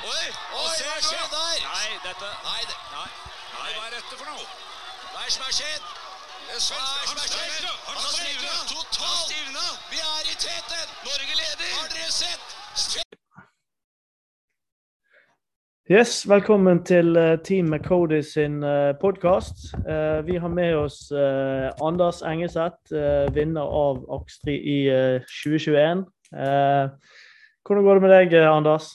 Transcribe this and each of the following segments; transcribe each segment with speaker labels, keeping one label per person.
Speaker 1: Oi, oi,
Speaker 2: se
Speaker 1: hva skjedde der?
Speaker 2: Nei, dette
Speaker 1: Nei, det,
Speaker 2: Nei. Nei, hva er dette for noe?
Speaker 1: hva er det som er skjedd?
Speaker 2: Er
Speaker 1: Hva er som
Speaker 2: Han
Speaker 1: skjedd? Han har
Speaker 2: stivna!
Speaker 1: totalt! Vi er i teten!
Speaker 2: Norge leder!
Speaker 1: Har dere sett?
Speaker 3: Yes, velkommen til eh, Team McCody sin podkast. vi har med oss eh, Anders Engeseth, eh, vinner av Akstri i eh, 2021. Eh, hvordan går det med deg, eh, Anders?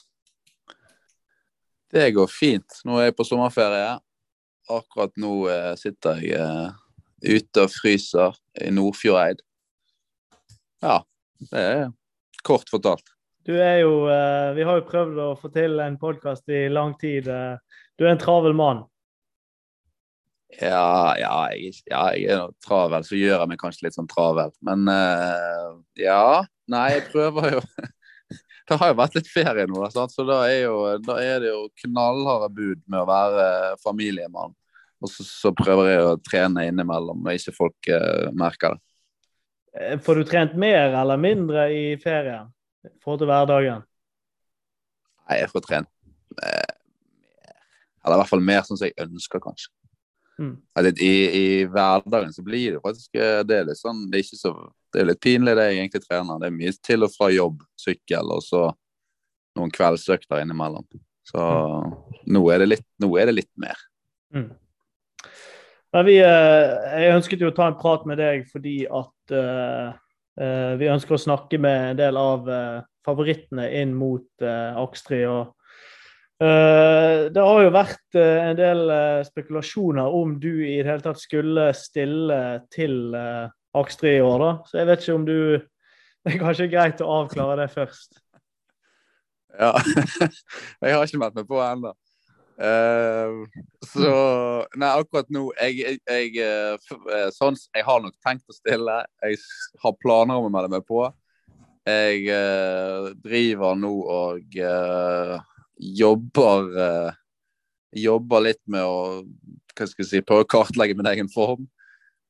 Speaker 4: Det går fint. Nå er jeg på sommerferie. Akkurat nå eh, sitter jeg eh, ute og fryser i Nordfjordeid. Ja, det er kort fortalt.
Speaker 3: Du er jo eh, Vi har jo prøvd å få til en podkast i lang tid. eh. du er en travel mann.
Speaker 4: Ja, ja, jeg, ja, jeg er nå travel, så gjør jeg meg kanskje litt sånn travel. Men eh, ja. Nei, jeg prøver jo Det har jo vært litt ferie nå, da, så da er, jo, da er det jo knallharde bud med å være familiemann. Og så, så prøver jeg å trene innimellom og ikke folk eh, merker det.
Speaker 3: Eh, Får du trent mer eller mindre i ferien i forhold til hverdagen?
Speaker 4: Nei, jeg får trent eh, mer. Eller i hvert fall mer sånn som jeg ønsker, kanskje.
Speaker 3: Mm.
Speaker 4: Altså, I, I hverdagen så blir det faktisk eh, det er litt sånn Det er så Det er litt pinlig, det jeg egentlig trener. Det er mye til og fra jobb, sykkel, og så noen kveldsøkter innimellom. Så nå, er det litt, nå er det litt mer.
Speaker 3: Mm. Vi, eh, jeg ønsket jo å ta en prat med deg fordi at uh, uh, vi ønsker å snakke med en del av uh, favorittene inn mot Akstri. og Det har jo vært eh, en del eh, spekulasjoner om du i det hele tatt skulle stille til uh, Akstri i år, da. Så jeg vet ikke om du Det er kanskje greit å avklare det først.
Speaker 4: Ja. jeg har ikke meldt meg på ennå. Uh, så Nei, akkurat nå jeg, jeg, eh, eh, sånn, jeg har nok tenkt å stille. Jeg har planer om å melde meg på. Jeg uh, driver nå og eh, jobber eh, Jobber litt med å hva skal jeg si, prøve å kartlegge min egen form.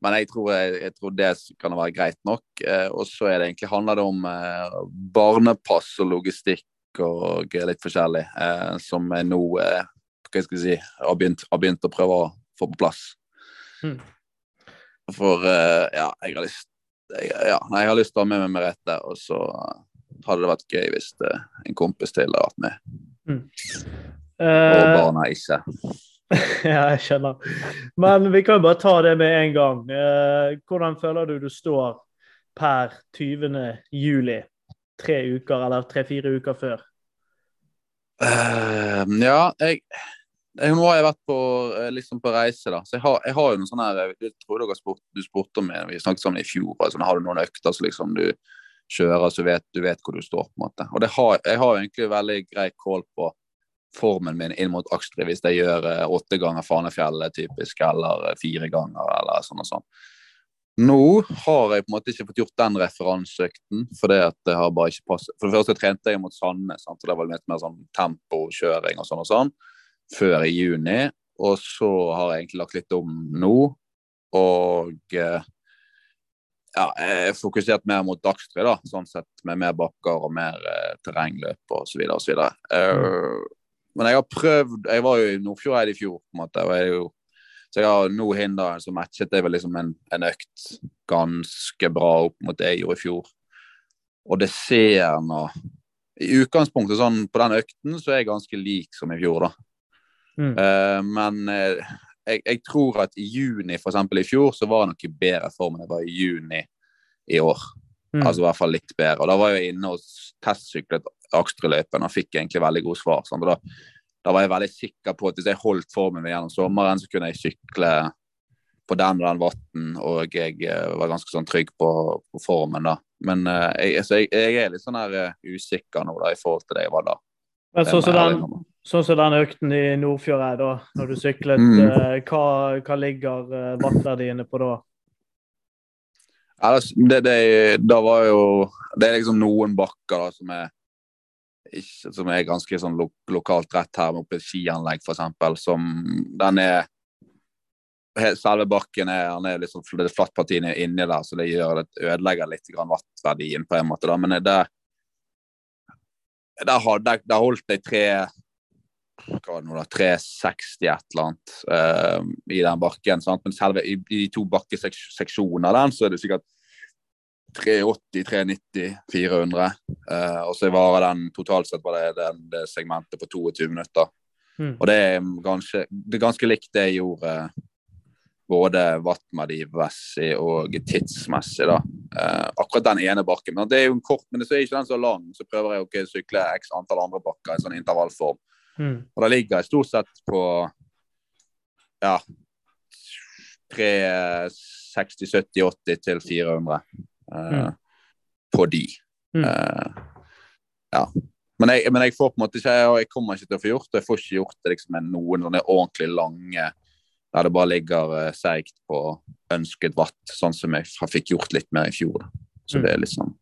Speaker 4: Men jeg tror, jeg, jeg tror det kan være greit nok. Eh, og så er det egentlig handler det om eh, barnepass og logistikk og litt forskjellig, eh, som jeg nå eh, hva skal jeg si, har begynt, har begynt å prøve å få på plass.
Speaker 3: Mm.
Speaker 4: For eh, ja, jeg har lyst jeg, ja, jeg har lyst til å ha med meg Merete, og så hadde det vært gøy hvis en kompis til hadde vært med. Og
Speaker 3: Eh,
Speaker 4: barna ikke.
Speaker 3: Ja, jeg skjønner. Men vi kan jo bare ta det med en gang. Eh, hvordan føler du du står per 20. juli? Tre uker, eller tre-fire uker før?
Speaker 4: Uh, ja, jeg, jeg Nå har jeg vært på, liksom på reise, da. Så jeg har, jeg har jo noen sånne her Jeg tror dere spurt, du spurte om det, vi snakket sammen i fjor. Altså, har du noen økter så liksom du kjører, så vet du vet hvor du står, på en måte. Og har, jeg har egentlig veldig grei kål på formen min inn mot Akstri hvis jeg gjør eh, åtte ganger Fanefjellet typisk, eller eh, fire ganger, eller sånn og sånn. Nå har jeg på en måte ikke fått gjort den referanseøkten, for det at det har bare ikke passet. For det første trente jeg mot Sandnes, og det var litt mer sånn tempokjøring og sånn og sånn, før i juni. Og så har jeg egentlig lagt litt om nå, og eh, ja, er fokusert mer mot Dagstri, da, sånn sett, med mer bakker og mer eh, terrengløp så videre. Eh, men jeg har prøvd Jeg var jo i Nordfjordeid i fjor, på en måte. og jeg er jo så jeg har nå hinder som matchet det vel liksom en, en økt ganske bra opp mot det jeg gjorde i fjor. Og det ser nå I utgangspunktet sånn på den økten så er jeg ganske lik som i fjor, da.
Speaker 3: Mm.
Speaker 4: Uh, men eh, jeg, jeg tror at i juni for eksempel i fjor så var jeg nok i bedre form enn jeg var i juni i år.
Speaker 3: Mm.
Speaker 4: Altså i hvert fall litt bedre. Og da var jeg inne og testsyklet Akstreløypen og fikk egentlig veldig gode svar. Sånn. Da, da var jeg veldig sikker på at hvis jeg holdt formen min gjennom sommeren, så kunne jeg sykle på den og den vatten, og jeg eh, var ganske sånn trygg på, på formen da. Men eh, jeg, så jeg, jeg er litt sånn her eh, usikker nå da i forhold til det jeg var da.
Speaker 3: Men
Speaker 4: så
Speaker 3: sånn som den. Sånn som den økten i Nordfjordeid, da, når du syklet,
Speaker 4: Mm.
Speaker 3: eh, hva, hva ligger wattverdiene på da?
Speaker 4: Ja, det, det, da var jo Det er liksom noen bakker da som er ikke, som er ganske sånn lo, lokalt rett her, oppe i et skianlegg f.eks. Som den er Selve bakken er, er liksom, det er flattpartiene inni der, så det gjør det ødelegger litt vattverdien på en måte. da, Men det, der, der holdt jeg tre hva var det nå da, 360 et eller annet uh, i den bakken. Sant? Men selve i, i de to bakkeseksjonene av den, så er det sikkert 380, 390, 400. Uh, og så varer den totalt sett var det, det, det segmentet på 22 minutter.
Speaker 3: Mm.
Speaker 4: Og det er ganske, det er ganske likt det jeg gjorde både wattmessig og tidsmessig. da. Uh, akkurat den ene bakken. Men det er jo en kort, men det er ikke den så lang. Så prøver jeg å sykle x antall andre bakker i sånn intervallform.
Speaker 3: Mm.
Speaker 4: Og da ligger jeg stort sett på ja 360, 70, 80 til 400 eh,
Speaker 3: Mm.
Speaker 4: på de.
Speaker 3: Mm.
Speaker 4: Eh, ja. Men jeg, men jeg får på en måte ikke jeg, kommer ikke til å få gjort det. Jeg får ikke gjort det liksom med noen sånne ordentlig lange der det bare ligger uh, seigt på ønsket watt, sånn som jeg fikk gjort litt mer i fjor. Da. Så
Speaker 3: Mm.
Speaker 4: det er liksom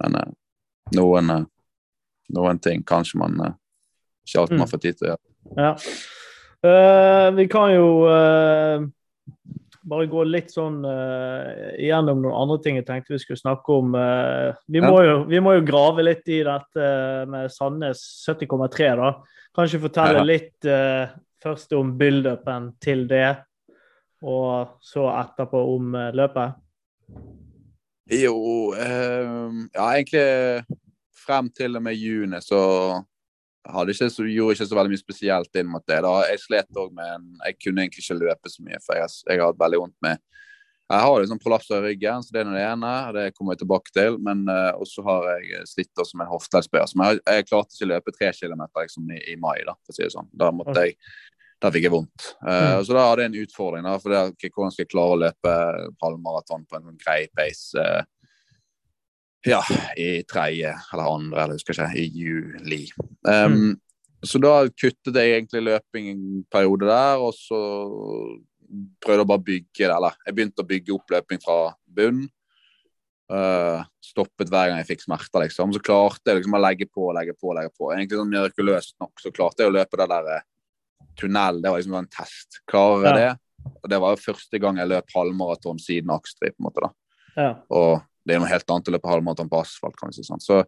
Speaker 4: Men uh, noen, uh, noen ting kanskje man eh, ikke
Speaker 3: Mm.
Speaker 4: man får tid til å gjøre.
Speaker 3: Ja. Uh, vi kan jo uh, bare gå litt sånn uh, igjennom noen andre ting jeg tenkte vi skulle snakke om. Vi, må jo, vi må jo grave litt i dette med Sandnes 70,3, da. Kanskje fortelle
Speaker 4: Ja.
Speaker 3: litt først om build-upen til det, og så etterpå om løpet?
Speaker 4: Jo, ja egentlig frem til og med juni så hadde ikke så, gjorde ikke så veldig mye spesielt inn mot det. da. Jeg slet òg med en Jeg kunne egentlig ikke løpe så mye, for jeg, jeg har hatt veldig vondt med Jeg har liksom prolapser i ryggen, så det er det ene. Det kommer jeg tilbake til. Men uh, også har jeg slitt også med hofteleddsbøyer. Men jeg, jeg klarte ikke å løpe tre kilometer liksom, i, i mai, da, for å si det sånn. Da måtte jeg da fikk jeg vondt. Uh,
Speaker 3: Mm.
Speaker 4: Så da hadde jeg en utfordring. da, for det, Hvordan skal jeg klare å løpe halvmaraton på en sånn grei pace? eh, ja, i tredje eller andre, eller husker ikke, i juli. Um,
Speaker 3: Mm.
Speaker 4: Så da kuttet jeg egentlig løping en periode der, og så prøvde jeg bare å bygge det. Eller jeg begynte å bygge opp løping fra bunn. Uh, stoppet hver gang jeg fikk smerter, liksom. Så klarte jeg liksom å legge på, legge på, legge på. Egentlig sånn mirakuløst nok så klarte jeg å løpe det der eh, tunnel. Det var liksom en test. Klarer jeg
Speaker 3: Ja.
Speaker 4: det? Og det var jo første gang jeg løp halvmaraton siden Akstri, på en måte. da.
Speaker 3: Ja.
Speaker 4: Og det er noe helt annet å løpe halvmaraton på asfalt, kan vi si sånn. Så,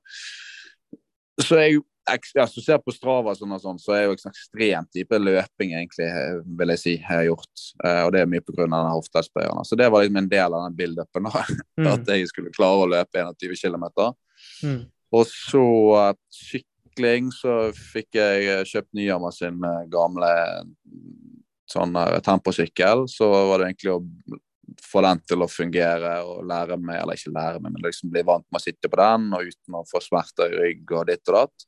Speaker 4: så er jo ja, Hvis du ser på Strava, sånn og sånn, så er jo ekstremt type løping, egentlig, vil jeg si, jeg har gjort. Eh, og det er mye pga. denne hofteleddsbøyeren. Så det var liksom en del av den build-upen,
Speaker 3: Mm.
Speaker 4: at jeg skulle klare å løpe 21 km.
Speaker 3: Mm.
Speaker 4: Og så uh, sykling, så fikk jeg eh, kjøpt Nyhammer sin eh, gamle sånn uh, temposykkel. Så var det egentlig å få den til å fungere og lære meg, eller ikke lære meg, men liksom bli vant med å sitte på den og uten å få smerter i rygg og ditt og datt.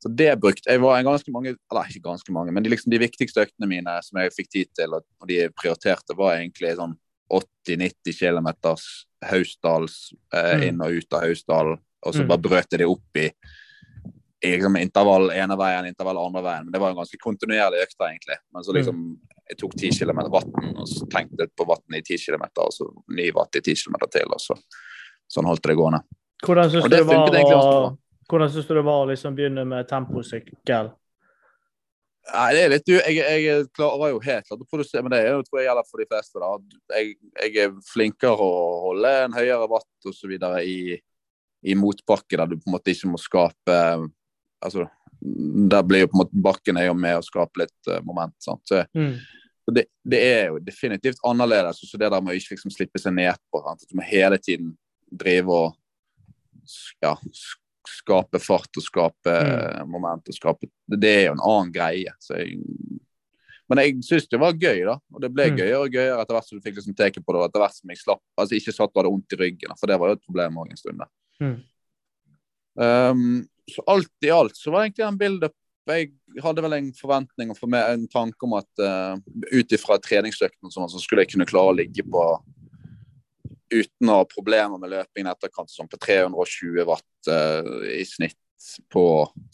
Speaker 4: Så det brukte Jeg var en ganske mange, eller ikke ganske mange, men de, liksom, de viktigste øktene mine som jeg fikk tid til, og, og de prioriterte, var egentlig sånn 80-90 km Hausdals eh,
Speaker 3: Mm.
Speaker 4: inn og ut av Hausdalen, og så
Speaker 3: Mm.
Speaker 4: bare brøt jeg det opp i i liksom intervall ene veien, intervall andre veien. Men det var en ganske kontinuerlig økta, egentlig. Men så liksom Jeg tok 10 km vann, og så tenkte jeg på vann i 10 km, og så ny vatt i 10 km til, og så sånn holdt det gående.
Speaker 3: Hvordan syns du
Speaker 4: det
Speaker 3: var å hvordan synes du det var å liksom begynne med temposykkel?
Speaker 4: Nei, det er litt du, jeg, jeg klarer jo helt klart å produsere, men det er jo, tror jeg gjelder for de fleste. da. Jeg, jeg er flinkere å holde en høyere watt videre i, i motbakke, der du på en måte ikke må skape altså, Der blir jo på en måte bakken er jo med å skape litt uh, moment. sant? Så,
Speaker 3: Mm.
Speaker 4: Så det, det er jo definitivt annerledes. Så det der med å ikke liksom slippe seg nedpå. du må hele tiden drive og ja, skape fart og skape mm. moment. og skape, det, det er jo en annen greie. Så jeg, men jeg syns det var gøy, da. Og det ble
Speaker 3: Mm.
Speaker 4: gøyere og gøyere etter hvert som du fikk liksom teke på det. Og etter hvert som jeg slapp, altså ikke satt og hadde vondt i ryggen, for det var jo et problem òg en stund.
Speaker 3: Mm.
Speaker 4: Um, så alt i alt så var egentlig en build-up. Jeg hadde vel en forventning og for meg en tanke om at uh, ut ifra treningsøkten så skulle jeg kunne klare å ligge på uten å ha problemer med løpingen i etterkant, sånn på 320 watt uh, i snitt på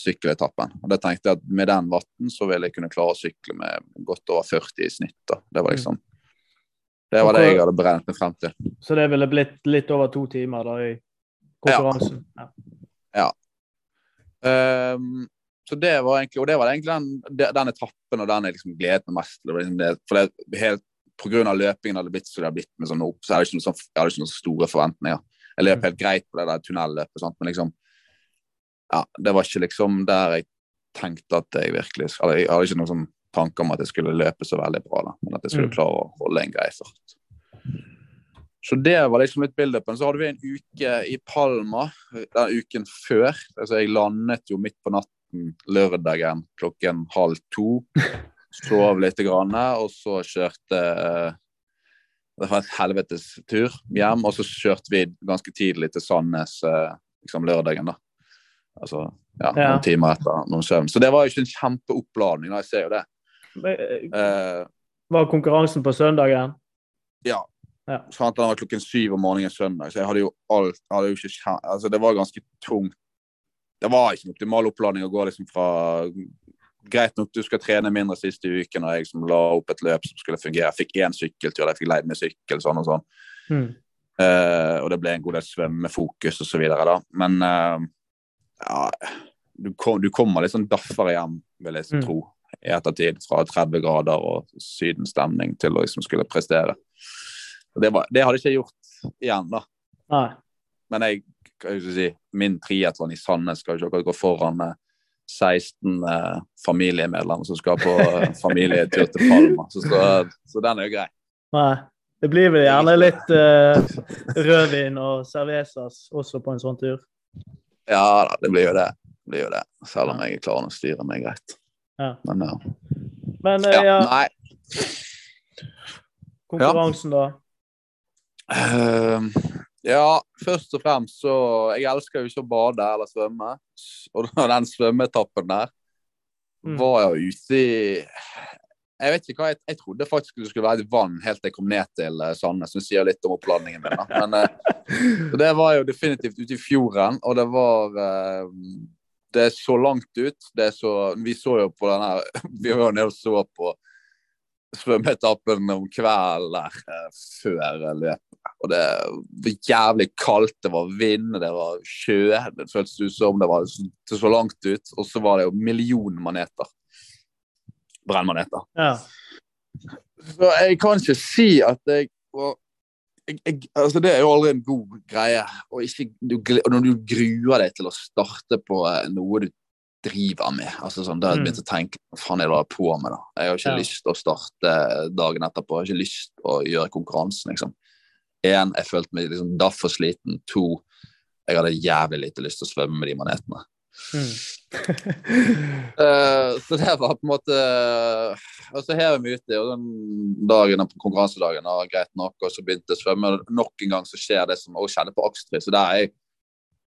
Speaker 4: sykkeletappen. Og det tenkte jeg at Med den watten så ville jeg kunne klare å sykle med godt over 40 i snitt. da. Det var liksom det var det jeg hadde brent meg frem til.
Speaker 3: Så det ville blitt litt over to timer da i konkurransen? Ja.
Speaker 4: Um, så det var egentlig, og det var egentlig den, de- den etappen og den jeg liksom gledet meg mest til. Det liksom for det, helt av løpingen hadde det blitt så det har blitt med sånn opp, så jeg hadde ikke noe sånn, jeg hadde ikke noen store forventninger. Jeg løp helt greit på det der tunnelløpet, sant? men liksom ja, det var ikke liksom der jeg tenkte at jeg virkelig Eller jeg hadde ikke noen sånn tanke om at jeg skulle løpe så veldig bra, da, men at jeg skulle
Speaker 3: Mm.
Speaker 4: klare å holde en grei fart. Så det var liksom litt den. Så hadde vi en uke i Palma den uken før. Altså jeg landet jo midt på natten lørdagen klokken halv to. Sov litt, grann, og så kjørte Det var en helvetes tur hjem, og så kjørte vi ganske tidlig til Sandnes eh, liksom lørdagen, da. Altså ja,
Speaker 3: Ja.
Speaker 4: noen timer etter noen søvn. Så det var jo ikke en kjempeoppladning, da. Jeg ser jo det.
Speaker 3: Men,
Speaker 4: Eh,
Speaker 3: Var konkurransen på søndagen?
Speaker 4: ja.
Speaker 3: Ja.
Speaker 4: Sant, den var klokken syv om morgenen søndag, så jeg hadde jo alt hadde jo ikke, altså Det var ganske tungt. Det var ikke en optimal oppladning å gå liksom fra Greit nok du skal trene mindre siste uken, og jeg som la opp et løp som skulle fungere. Fikk én sykkeltur, jeg fikk leid med sykkel, sånn og sånn.
Speaker 3: Mm.
Speaker 4: Uh, og det ble en god del svømmefokus og så videre da. Men uh, ja, du, kom, du kommer litt sånn daffere hjem, vil jeg
Speaker 3: Mm.
Speaker 4: tro, i ettertid. Fra 30 grader og sydenstemning til å liksom skulle prestere. Og Det, var, det hadde ikke jeg gjort igjen, da.
Speaker 3: Nei.
Speaker 4: Men jeg, jeg si, min triatlon i Sandnes skal ikke akkurat gå foran eh, 16 eh, familiemedlemmer som skal på eh, familietur til Palma. Så, så, så den er jo grei.
Speaker 3: Nei. Det blir vel gjerne litt eh, rødvin og cervezas også på en sånn tur.
Speaker 4: Ja da, det blir jo det. det, blir jo det. Selv om jeg klarer å styre meg greit.
Speaker 3: Ja.
Speaker 4: Men ja.
Speaker 3: Men eh,
Speaker 4: ja. Nei.
Speaker 3: konkurransen, da?
Speaker 4: Eh, ja, først og fremst så Jeg elsker jo ikke å bade eller svømme. Og den svømmeetappen der
Speaker 3: Mm.
Speaker 4: var jeg ute i Jeg vet ikke hva, jeg, jeg trodde faktisk det skulle være et vann helt til jeg kom ned til eh, Sandnes. Som sier litt om oppladningen min. Da. Men eh, det var jo definitivt ute i fjorden, og det var eh, Det så langt ut. Det så, vi så jo på den her Vi var jo nede og så på svømmeetappen om kvelden der eh, før løpet. Og det var jævlig kaldt, det var vind, det var sjø. Det føltes ut som det var det så langt ut. Og så var det jo millionmaneter. Brennmaneter.
Speaker 3: Ja.
Speaker 4: Så jeg kan ikke si at jeg, var jeg, jeg altså Det er jo aldri en god greie. Og, ikke, du, og når du gruer deg til å starte på eh, noe du driver med altså sånn, Da har jeg
Speaker 3: Mm.
Speaker 4: begynt å tenke hva faen er det jeg på med. da? Jeg har ikke
Speaker 3: Ja.
Speaker 4: lyst til å starte dagen etterpå. Jeg har ikke lyst til å gjøre konkurransen. liksom. En, jeg følte meg liksom daff og sliten. To, jeg hadde jævlig lite lyst til å svømme med de manetene.
Speaker 3: Mm.
Speaker 4: uh, så det var på en måte Og så hev jeg meg uti, og den dagen på konkurransedagen var greit nok, og så begynte jeg å svømme. Nok en gang så skjer det som også skjedde på Akstri. Så der er jeg,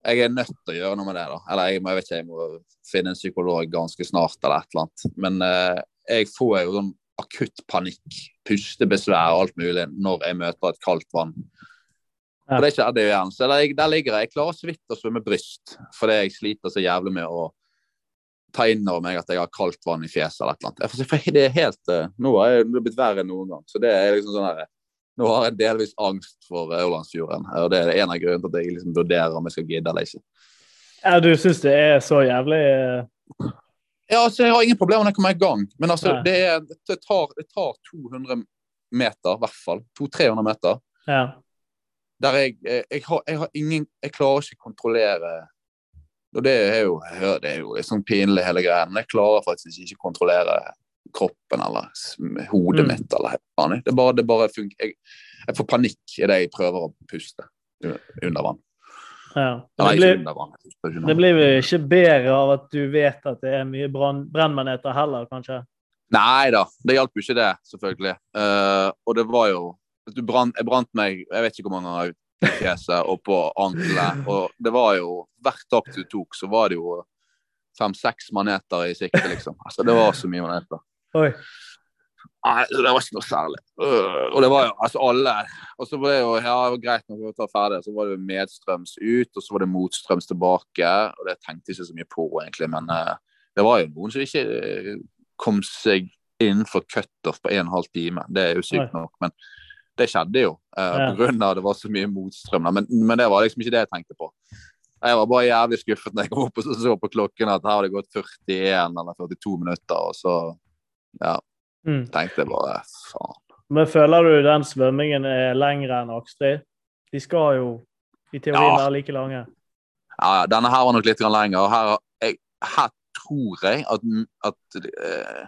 Speaker 4: jeg er nødt til å gjøre noe med det. da. Eller jeg må, jeg vet ikke, jeg må finne en psykolog ganske snart, eller et eller annet. Men eh, jeg får jo sånn akutt panikk, pustebesvær og alt mulig når jeg møter et kaldt vann.
Speaker 3: Ja.
Speaker 4: Det skjedde jo igjen. Så der, der ligger jeg. Jeg klarer så vidt å svømme bryst, fordi jeg sliter så jævlig med å ta inn over meg at jeg har kaldt vann i fjeset eller et eller annet. Det er helt, eh, Nå har jeg det er blitt verre enn noen gang. Så det er liksom sånn her, Nå har jeg delvis angst for Ørlandsfjorden. Og det er en av grunnene til at jeg liksom vurderer om jeg skal gidde eller ikke.
Speaker 3: ja, du syns det er så jævlig eh,
Speaker 4: Ja, altså, Jeg har ingen problemer når jeg kommer i gang, men altså,
Speaker 3: Nei.
Speaker 4: det, er, det, tar, det tar 200 meter, i hvert fall. 200-300 meter.
Speaker 3: Ja.
Speaker 4: Der jeg, jeg, jeg, har, jeg har ingen Jeg klarer ikke å kontrollere Og det er jo, det er jo sånn pinlig, hele greia. Men jeg klarer faktisk ikke å kontrollere kroppen eller hodet
Speaker 3: Mm.
Speaker 4: mitt. eller. Det bare, det bare. Jeg, jeg får panikk idet jeg prøver å puste under vann.
Speaker 3: ja. Det blir,
Speaker 4: ikke
Speaker 3: det blir vel ikke bedre av at du vet at det er mye brennmaneter heller, kanskje?
Speaker 4: Nei da, det hjalp jo ikke det, selvfølgelig. Uh, og det var jo du brant, Jeg brant meg jeg vet ikke hvor mange ganger i fjeset og på ankelet. Og det var jo Hvert takt du tok, så var det jo fem-seks maneter i sikte, liksom. Altså, det var så mye maneter.
Speaker 3: Oi.
Speaker 4: Nei, det var ikke noe særlig. Øh, og det var jo altså alle Og så var det jo ja, det var greit når vi var ferdig, så var det medstrøms ut, og så var det motstrøms tilbake. Og det tenkte jeg ikke så mye på, egentlig, men eh, det var jo noen som ikke eh, kom seg innenfor cutoff på en og en halv time. Det er jo sykt nok, men det skjedde jo. Eh,
Speaker 3: Ja.
Speaker 4: Av det var så mye motstrøm. Men, men det var liksom ikke det jeg tenkte på. Jeg var bare jævlig skuffet når jeg kom opp og så, så på klokken at her har det gått 41 eller 42 minutter, og så ja,
Speaker 3: Mm.
Speaker 4: tenkte bare faen.
Speaker 3: Men føler du den svømmingen er lengre enn Akstrid? De skal jo i teorien
Speaker 4: Ja.
Speaker 3: være like lange.
Speaker 4: Ja, denne her var nok litt lengre. og Her, jeg, her tror jeg at, at uh,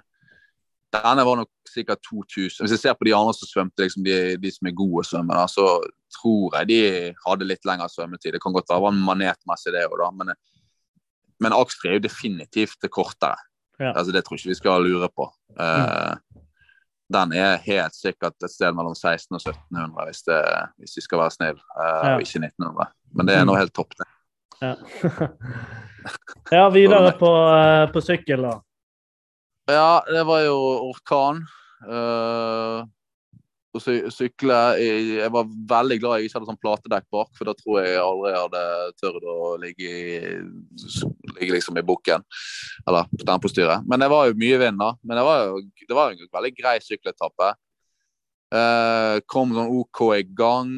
Speaker 4: denne var nok sikkert 2000. Hvis jeg ser på de andre som svømte, liksom de, de som er gode svømmere, så tror jeg de hadde litt lengre svømmetid. Det kan godt være manetmessig det òg, da. Men, men Akstrid er jo definitivt det kortere.
Speaker 3: Ja.
Speaker 4: Altså, det tror jeg ikke vi skal lure på. Eh, den er helt sikkert et sted mellom 1600 og 1700, hvis, det, hvis vi skal være snille, uh,
Speaker 3: Ja.
Speaker 4: og ikke 1900. Men det er noe helt topp, det.
Speaker 3: Ja, ja videre på, eh, på sykkel, da.
Speaker 4: Ja, det var jo orkan. Uh, å sy sykle jeg, jeg var veldig glad jeg ikke hadde sånn platedekk bak, for da tror jeg jeg aldri hadde tørt å ligge, i, ligge liksom i bukken. Eller på tempostyret. Men det var jo mye vind, da. Men det var jo det var en veldig grei sykkeletappe. Eh, kom sånn OK i gang.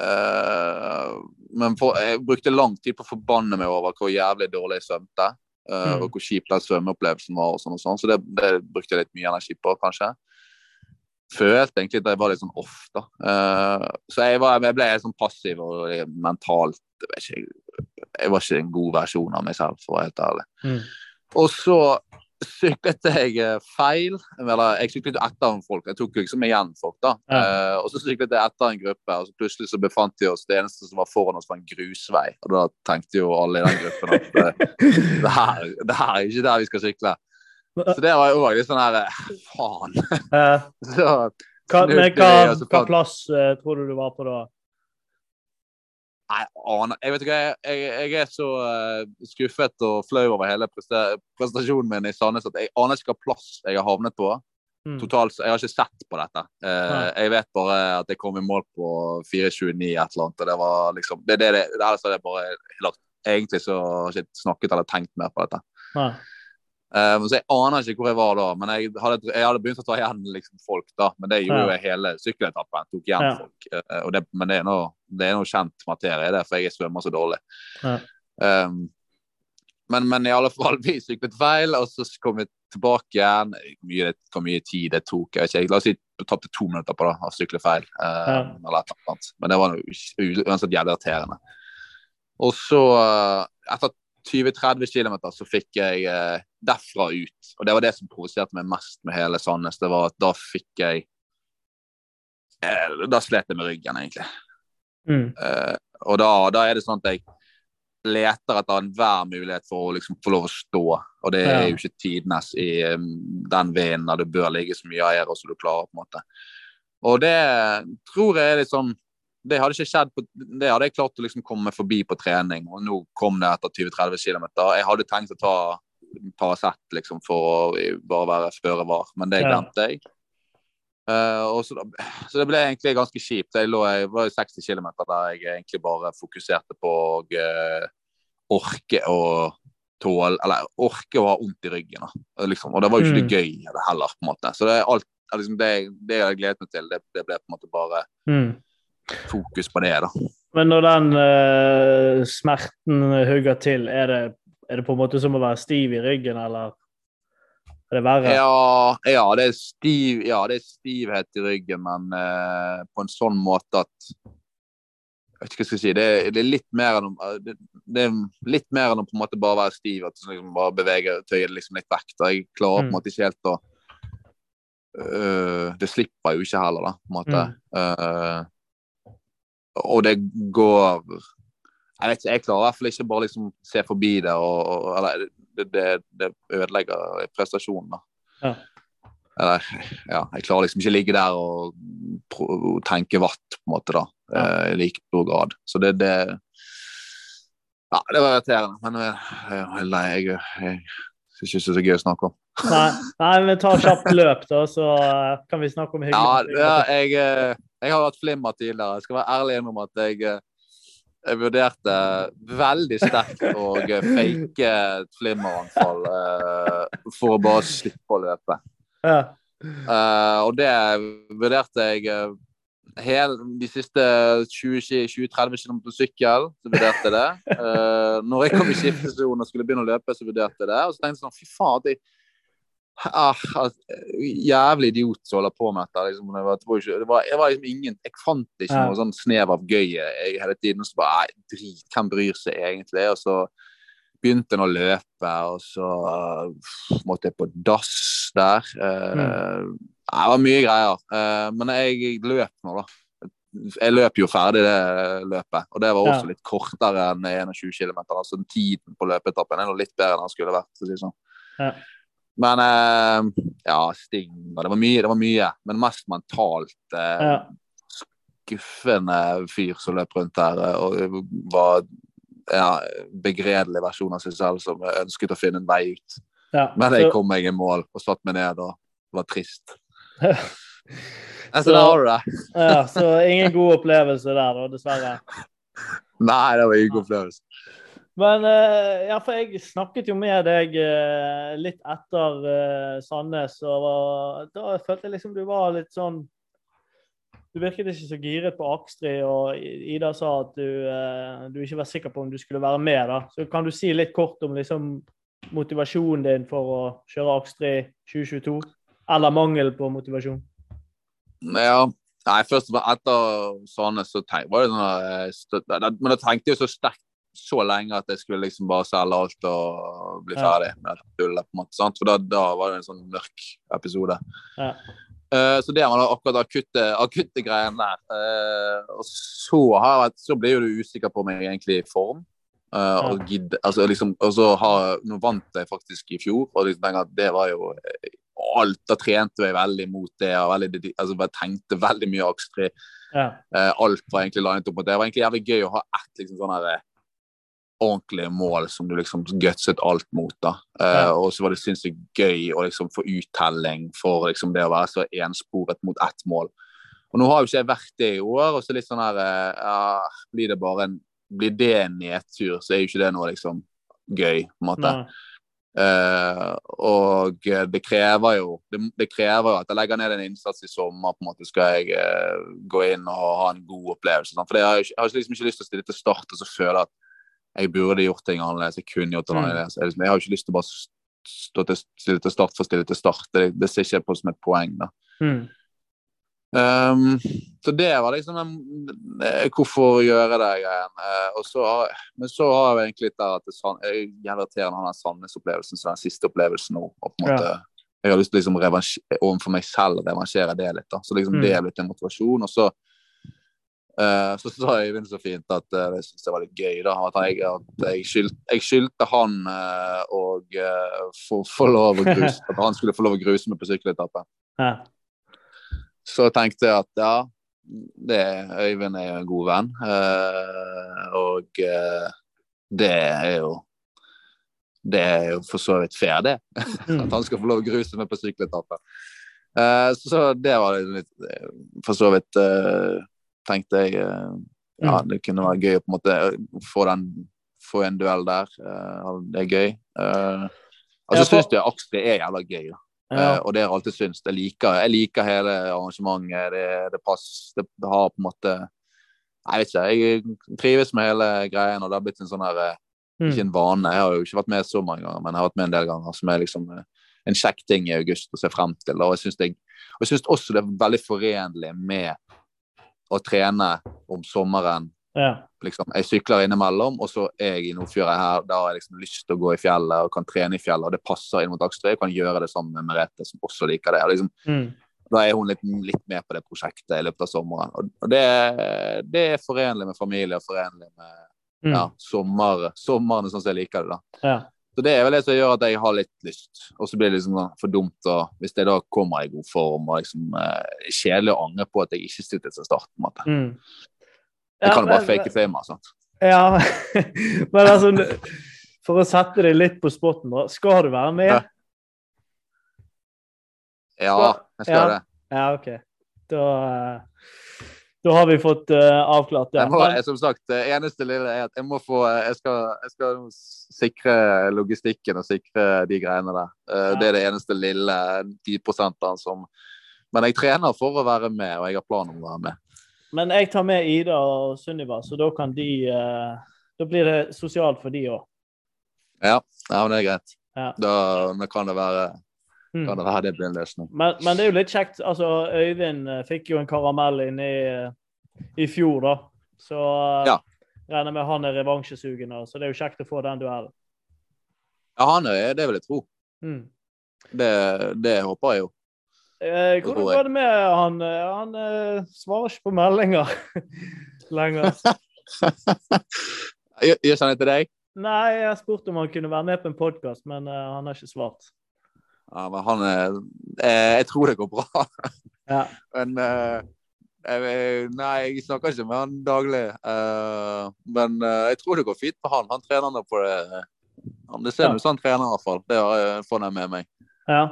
Speaker 4: Eh, men for, jeg brukte lang tid på å forbanne meg over hvor jævlig dårlig jeg svømte. eh,
Speaker 3: Mm.
Speaker 4: Og hvor kjip den svømmeopplevelsen var. og sånn og sånn, Så det, det brukte jeg litt mye energi på, kanskje. Følte egentlig at jeg var litt sånn off, da. Uh, så jeg, var, jeg ble sånn passiv og mentalt jeg, jeg var ikke en god versjon av meg selv, for å være helt ærlig.
Speaker 3: Mm.
Speaker 4: Og så syklet jeg eh, feil. Eller jeg syklet etter folk. Jeg tok liksom igjen folk, da.
Speaker 3: Ja.
Speaker 4: Uh, og så syklet jeg etter en gruppe, og så plutselig så befant de oss Det eneste som var foran oss, var en grusvei. Og da tenkte jo alle i den gruppen at eh, det, her, det her er ikke der vi skal sykle. Så det var jo òg litt sånn her eh, Faen. Så
Speaker 3: hva, men hva, hva plass uh, tror du du var på da?
Speaker 4: Nei, aner Jeg vet ikke, jeg, jeg, jeg er så uh, skuffet og flau over hele presentasjonen prestasjonen min i Sandnes at jeg aner ikke hva plass jeg har havnet på.
Speaker 3: Mm.
Speaker 4: Totalt, Jeg har ikke sett på dette.
Speaker 3: Uh,
Speaker 4: jeg vet bare at jeg kom i mål på 4.29 et eller annet. og det var liksom, det, det, det, Ellers er det bare Egentlig så har jeg ikke snakket eller tenkt mer på dette.
Speaker 3: Nei.
Speaker 4: Eh, så Jeg aner ikke hvor jeg var da, men jeg hadde, jeg hadde begynt å ta igjen liksom, folk. da, Men det gjorde
Speaker 3: Ja.
Speaker 4: jeg hele sykkeletappen. tok igjen
Speaker 3: Ja.
Speaker 4: folk. Uh, det, men det er, noe, det er noe kjent materie, det, for jeg svømmer så dårlig.
Speaker 3: Ja.
Speaker 4: Um, men, men i alle fall, vi syklet feil, og så kom vi tilbake igjen. Hvor mye, hvor mye tid det tok, jeg vet ikke. La oss si jeg tapte to minutter på det, å sykle feil.
Speaker 3: Uh,
Speaker 4: eller et eller annet. Men det var uansett jævlig irriterende. Og så, etter 20-30 km, så fikk jeg derfra ut. Og det var det som provoserte meg mest med hele Sandnes. Det var at da fikk jeg eh, Da slet jeg med ryggen, egentlig.
Speaker 3: Mm.
Speaker 4: Eh, og da, da er det sånn at jeg leter etter enhver mulighet for å liksom få lov å stå. Og det er jo ikke tidenes i um, den vinden der du bør ligge så mye aero som du klarer. på en måte. Og det tror jeg er sånn Det hadde ikke skjedd på, det hadde jeg klart å liksom komme forbi på trening. Og nå kom det etter 20-30 km. Jeg hadde tenkt å ta Paracet liksom, for å bare være føre var, men det glemte jeg. Uh, så, da, så det ble egentlig ganske kjipt. Jeg lå jeg var i 60 km der jeg egentlig bare fokuserte på å uh, orke å tåle Eller orke å ha vondt i ryggen. Liksom. Og det var jo ikke
Speaker 3: Mm.
Speaker 4: det gøy heller, på en måte. Så det er alt liksom det, det jeg hadde gledet meg til, det, det ble på en måte bare
Speaker 3: Mm.
Speaker 4: fokus på det, da.
Speaker 3: Men når den uh, smerten hugger til, er det, er det på en måte som å være stiv i ryggen, eller er det verre?
Speaker 4: Ja, ja, det er stiv, ja, det er stivhet i ryggen, men eh, på en sånn måte at jeg vet ikke hva jeg skal si, det er, det er litt mer enn det, det er litt mer enn å på en måte bare være stiv, at du liksom bare beveger tøyet liksom litt vekk. Da. Jeg klarer på en
Speaker 3: Mm.
Speaker 4: måte ikke helt å øh, Det slipper jo ikke heller, da, på en måte. Eh, og det går Jeg vet ikke, jeg klarer i hvert fall ikke bare liksom se forbi det, og, og eller det, det, det ødelegger prestasjonen.
Speaker 3: Ja.
Speaker 4: Eller, ja, jeg klarer liksom ikke ligge der og, og tenke vatt, på en måte, da.
Speaker 3: Ja.
Speaker 4: eh, I like stor grad. Så det, det Ja, det var irriterende. Men eh, jeg er. Jeg, jeg syns det er så gøy å snakke om.
Speaker 3: Nei, nei, men ta kjapt løp, da, så eh, kan vi snakke om hyggelig.
Speaker 4: ja jeg, eh, jeg har hatt flimmer tidligere. Jeg skal være ærlig innom at jeg, jeg vurderte veldig sterkt å eh, fake et flimmeranfall uh, for å bare slippe å løpe.
Speaker 3: Ja.
Speaker 4: Uh, og det vurderte jeg uh, hele, de siste 20-30 km på sykkel. Så vurderte jeg det. Uh, når jeg kom i skiftesonen og skulle begynne å løpe, så vurderte jeg det. Og så tenkte jeg sånn, fy faen, at jeg ah, altså, Jævlig idiot som holder på med dette. Liksom. Det, var, det, var det, var, liksom ingen Jeg fant ikke noe sånn snev av gøy jeg, hele tiden. Og så bare Nei, drit, hvem bryr seg egentlig? Og så begynte jeg å løpe, og så uh, måtte jeg på dass der. Uh, Det var mye greier. Uh, men jeg løp nå, da. Jeg løp jo ferdig det løpet, og det var også
Speaker 3: Ja.
Speaker 4: litt kortere enn 21 km. Altså tiden på løpeetappen er nå litt bedre enn den skulle vært. så si sånn.
Speaker 3: Ja.
Speaker 4: Men eh, ja, Sting og Det var mye, det var mye. Men mest mentalt. Eh,
Speaker 3: Ja.
Speaker 4: skuffende fyr som løp rundt her eh, og var ja, begredelig versjon av seg selv som ønsket å finne en vei ut.
Speaker 3: Ja.
Speaker 4: Men jeg
Speaker 3: Så-
Speaker 4: kom meg i mål og satt meg ned og var trist.
Speaker 3: Så-
Speaker 4: Så der har du det.
Speaker 3: ja, så ingen god opplevelse der, da, dessverre.
Speaker 4: Nei, det var ingen god opplevelse.
Speaker 3: Men eh, ja, for jeg snakket jo med deg eh, litt etter eh, Sandnes, og da følte jeg liksom du var litt sånn Du virket ikke så giret på Akstri, og Ida sa at du, du ikke var sikker på om du skulle være med. da. Så kan du si litt kort om liksom motivasjonen din for å kjøre Akstri 2022? Eller mangel på motivasjon?
Speaker 4: Ja. Nei, først etter Sandnes så tenk, var det sånn Men da tenkte jeg jo så sterkt så lenge at jeg skulle liksom bare selge alt og bli ferdig med dette tullet. på en måte, sant? For da, da var det en sånn mørk episode.
Speaker 3: Ja.
Speaker 4: Uh, så det var da akkurat akutte, akutte greien der. Uh, og så, har jeg, så ble jo du usikker på om jeg egentlig i form. Eh, og, gidde, altså, liksom, og så har, nå vant jeg faktisk i fjor, og liksom, at det var jo alt. Da trente jeg veldig mot det. og veldig, altså, jeg tenkte veldig mye Akstri.
Speaker 3: Ja.
Speaker 4: Alt var egentlig linet opp mot det. Det var egentlig jævlig gøy å ha ett liksom, sånn her, eh, ordentlig mål som du liksom gutset alt mot. da. Eh. Og så var det sinnssykt gøy å liksom få uttelling for liksom, det å være så ensporet mot ett mål. Og Nå har jo ikke jeg vært det i år, og så litt sånn her eh, ja, Blir det bare en blir det en nedtur, så er jo ikke det noe liksom gøy, på en måte. Eh, og det krever jo det, det krever jo at jeg legger ned en innsats i sommer. på en måte Skal jeg eh, gå inn og ha en god opplevelse. Sant? For jeg har, jeg har liksom ikke lyst til å stille til start og så føle at jeg burde gjort ting annerledes. Jeg kunne gjort det
Speaker 3: Mm.
Speaker 4: annerledes. Jeg, liksom, jeg har jo ikke lyst til å bare stå til, stille til start for stille til start. Det, det ser ikke jeg på som et poeng. da
Speaker 3: Mm.
Speaker 4: Um, så det var liksom en, eh, Hvorfor gjøre det greien. Uh, så har, men så har jeg egentlig litt der at det er jeg er han den Sandnes-opplevelsen som den siste opplevelsen nå. Og på en
Speaker 3: Ja.
Speaker 4: måte, Jeg har lyst til liksom revansj- overfor meg selv å revansjere det litt. da Så liksom
Speaker 3: Mm.
Speaker 4: det er blitt en motivasjon. Og så eh, så sa Øyvind så fint at eh, det syntes jeg var litt gøy. da At jeg, at jeg, skyld, jeg skyldte han å eh, få, få lov å gruse At han skulle få lov å gruse meg på sykkeletappen.
Speaker 3: Ja.
Speaker 4: Så tenkte jeg at ja, det, Øyvind er jo en god venn. eh, og eh, det er jo Det er jo for så vidt fair, det.
Speaker 3: Mm.
Speaker 4: At han skal få lov å gruse meg på sykkeletappen. Eh, så det var litt eh, For så vidt eh, tenkte jeg eh, Ja,
Speaker 3: Mm.
Speaker 4: det kunne være gøy å på en måte få den få en duell der. eh, det er gøy. Og så syns jeg Aksel er jævla gøy. da.
Speaker 3: Ja.
Speaker 4: Eh, og det har jeg alltid syntes. Jeg liker, jeg liker hele arrangementet. Det, det pass, det, har på en måte Jeg vet ikke, jeg trives med hele greien, og det har blitt en sånn her eh,
Speaker 3: Mm.
Speaker 4: Ikke en vane. Jeg har jo ikke vært med så mange ganger, men jeg har vært med en del ganger. Som er liksom eh, en kjekk ting i august å se frem til. Og jeg syns også det er veldig forenlig med å trene om sommeren
Speaker 3: Ja.
Speaker 4: liksom, jeg sykler innimellom, og så er jeg i Nordfjordet her. Da har jeg liksom lyst til å gå i fjellet og kan trene i fjellet, og det passer inn mot Dagsrevyen. Jeg kan gjøre det sammen med Merete, som også liker det. Og Liksom,
Speaker 3: Mm.
Speaker 4: da er hun litt, litt med på det prosjektet i løpet av sommeren. Og, og det, det er forenlig med familie og forenlig med
Speaker 3: Mm.
Speaker 4: ja, sommer, sommeren sånn som jeg liker det. da.
Speaker 3: Ja.
Speaker 4: Så Det er vel det som gjør at jeg har litt lyst. Og så blir det liksom for dumt og hvis jeg da kommer i god form og liksom eh, kjedelig å angre på at jeg ikke stilte til start. på en måte.
Speaker 3: Mm.
Speaker 4: Jeg kan jo
Speaker 3: Ja,
Speaker 4: bare fake fame. sant?
Speaker 3: Ja, men altså For å sette deg litt på spotten, da. Skal du være med?
Speaker 4: Ja. Ja, jeg skal
Speaker 3: Ja.
Speaker 4: det.
Speaker 3: Ja, OK. Da, eh, da har vi fått uh, avklart det.
Speaker 4: Jeg må, jeg, som sagt, det eneste lille er at jeg må få Jeg skal, jeg skal sikre logistikken og sikre de greiene der. Uh,
Speaker 3: Ja.
Speaker 4: Det er det eneste lille 10% som Men jeg trener for å være med, og jeg har plan om å være med.
Speaker 3: Men jeg tar med Ida og Sunniva, så da kan de uh, Da blir det sosialt for de òg.
Speaker 4: Ja, ja men det er greit.
Speaker 3: Ja.
Speaker 4: Da, da kan det være
Speaker 3: Mm.
Speaker 4: kan det være det blir en løsning.
Speaker 3: Men, men det er jo litt kjekt. altså Øyvind eh, fikk jo en karamell inne i, eh, i fjor, da. Så eh,
Speaker 4: Ja.
Speaker 3: regner med han er revansjesugen, så det er jo kjekt å få den duellen.
Speaker 4: Ja, han er, det vil jeg tro.
Speaker 3: Mm.
Speaker 4: Det, det håper jeg jo.
Speaker 3: Eh, hvordan går det med han? Han eh, svarer ikke på meldinger lenger.
Speaker 4: Gjør han det til deg?
Speaker 3: Nei, jeg spurte om han kunne være med på en podkast, men uh, han har ikke svart.
Speaker 4: Ja, men han er eh, Jeg tror det går bra.
Speaker 3: Ja.
Speaker 4: Men eh, jeg, Nei, jeg snakker ikke med han daglig. Eh, men jeg tror det går fint med han. Han trener nå på det. Det ser
Speaker 3: Ja.
Speaker 4: ut som han trener, i hvert fall. Det har jeg med meg.
Speaker 3: Ja.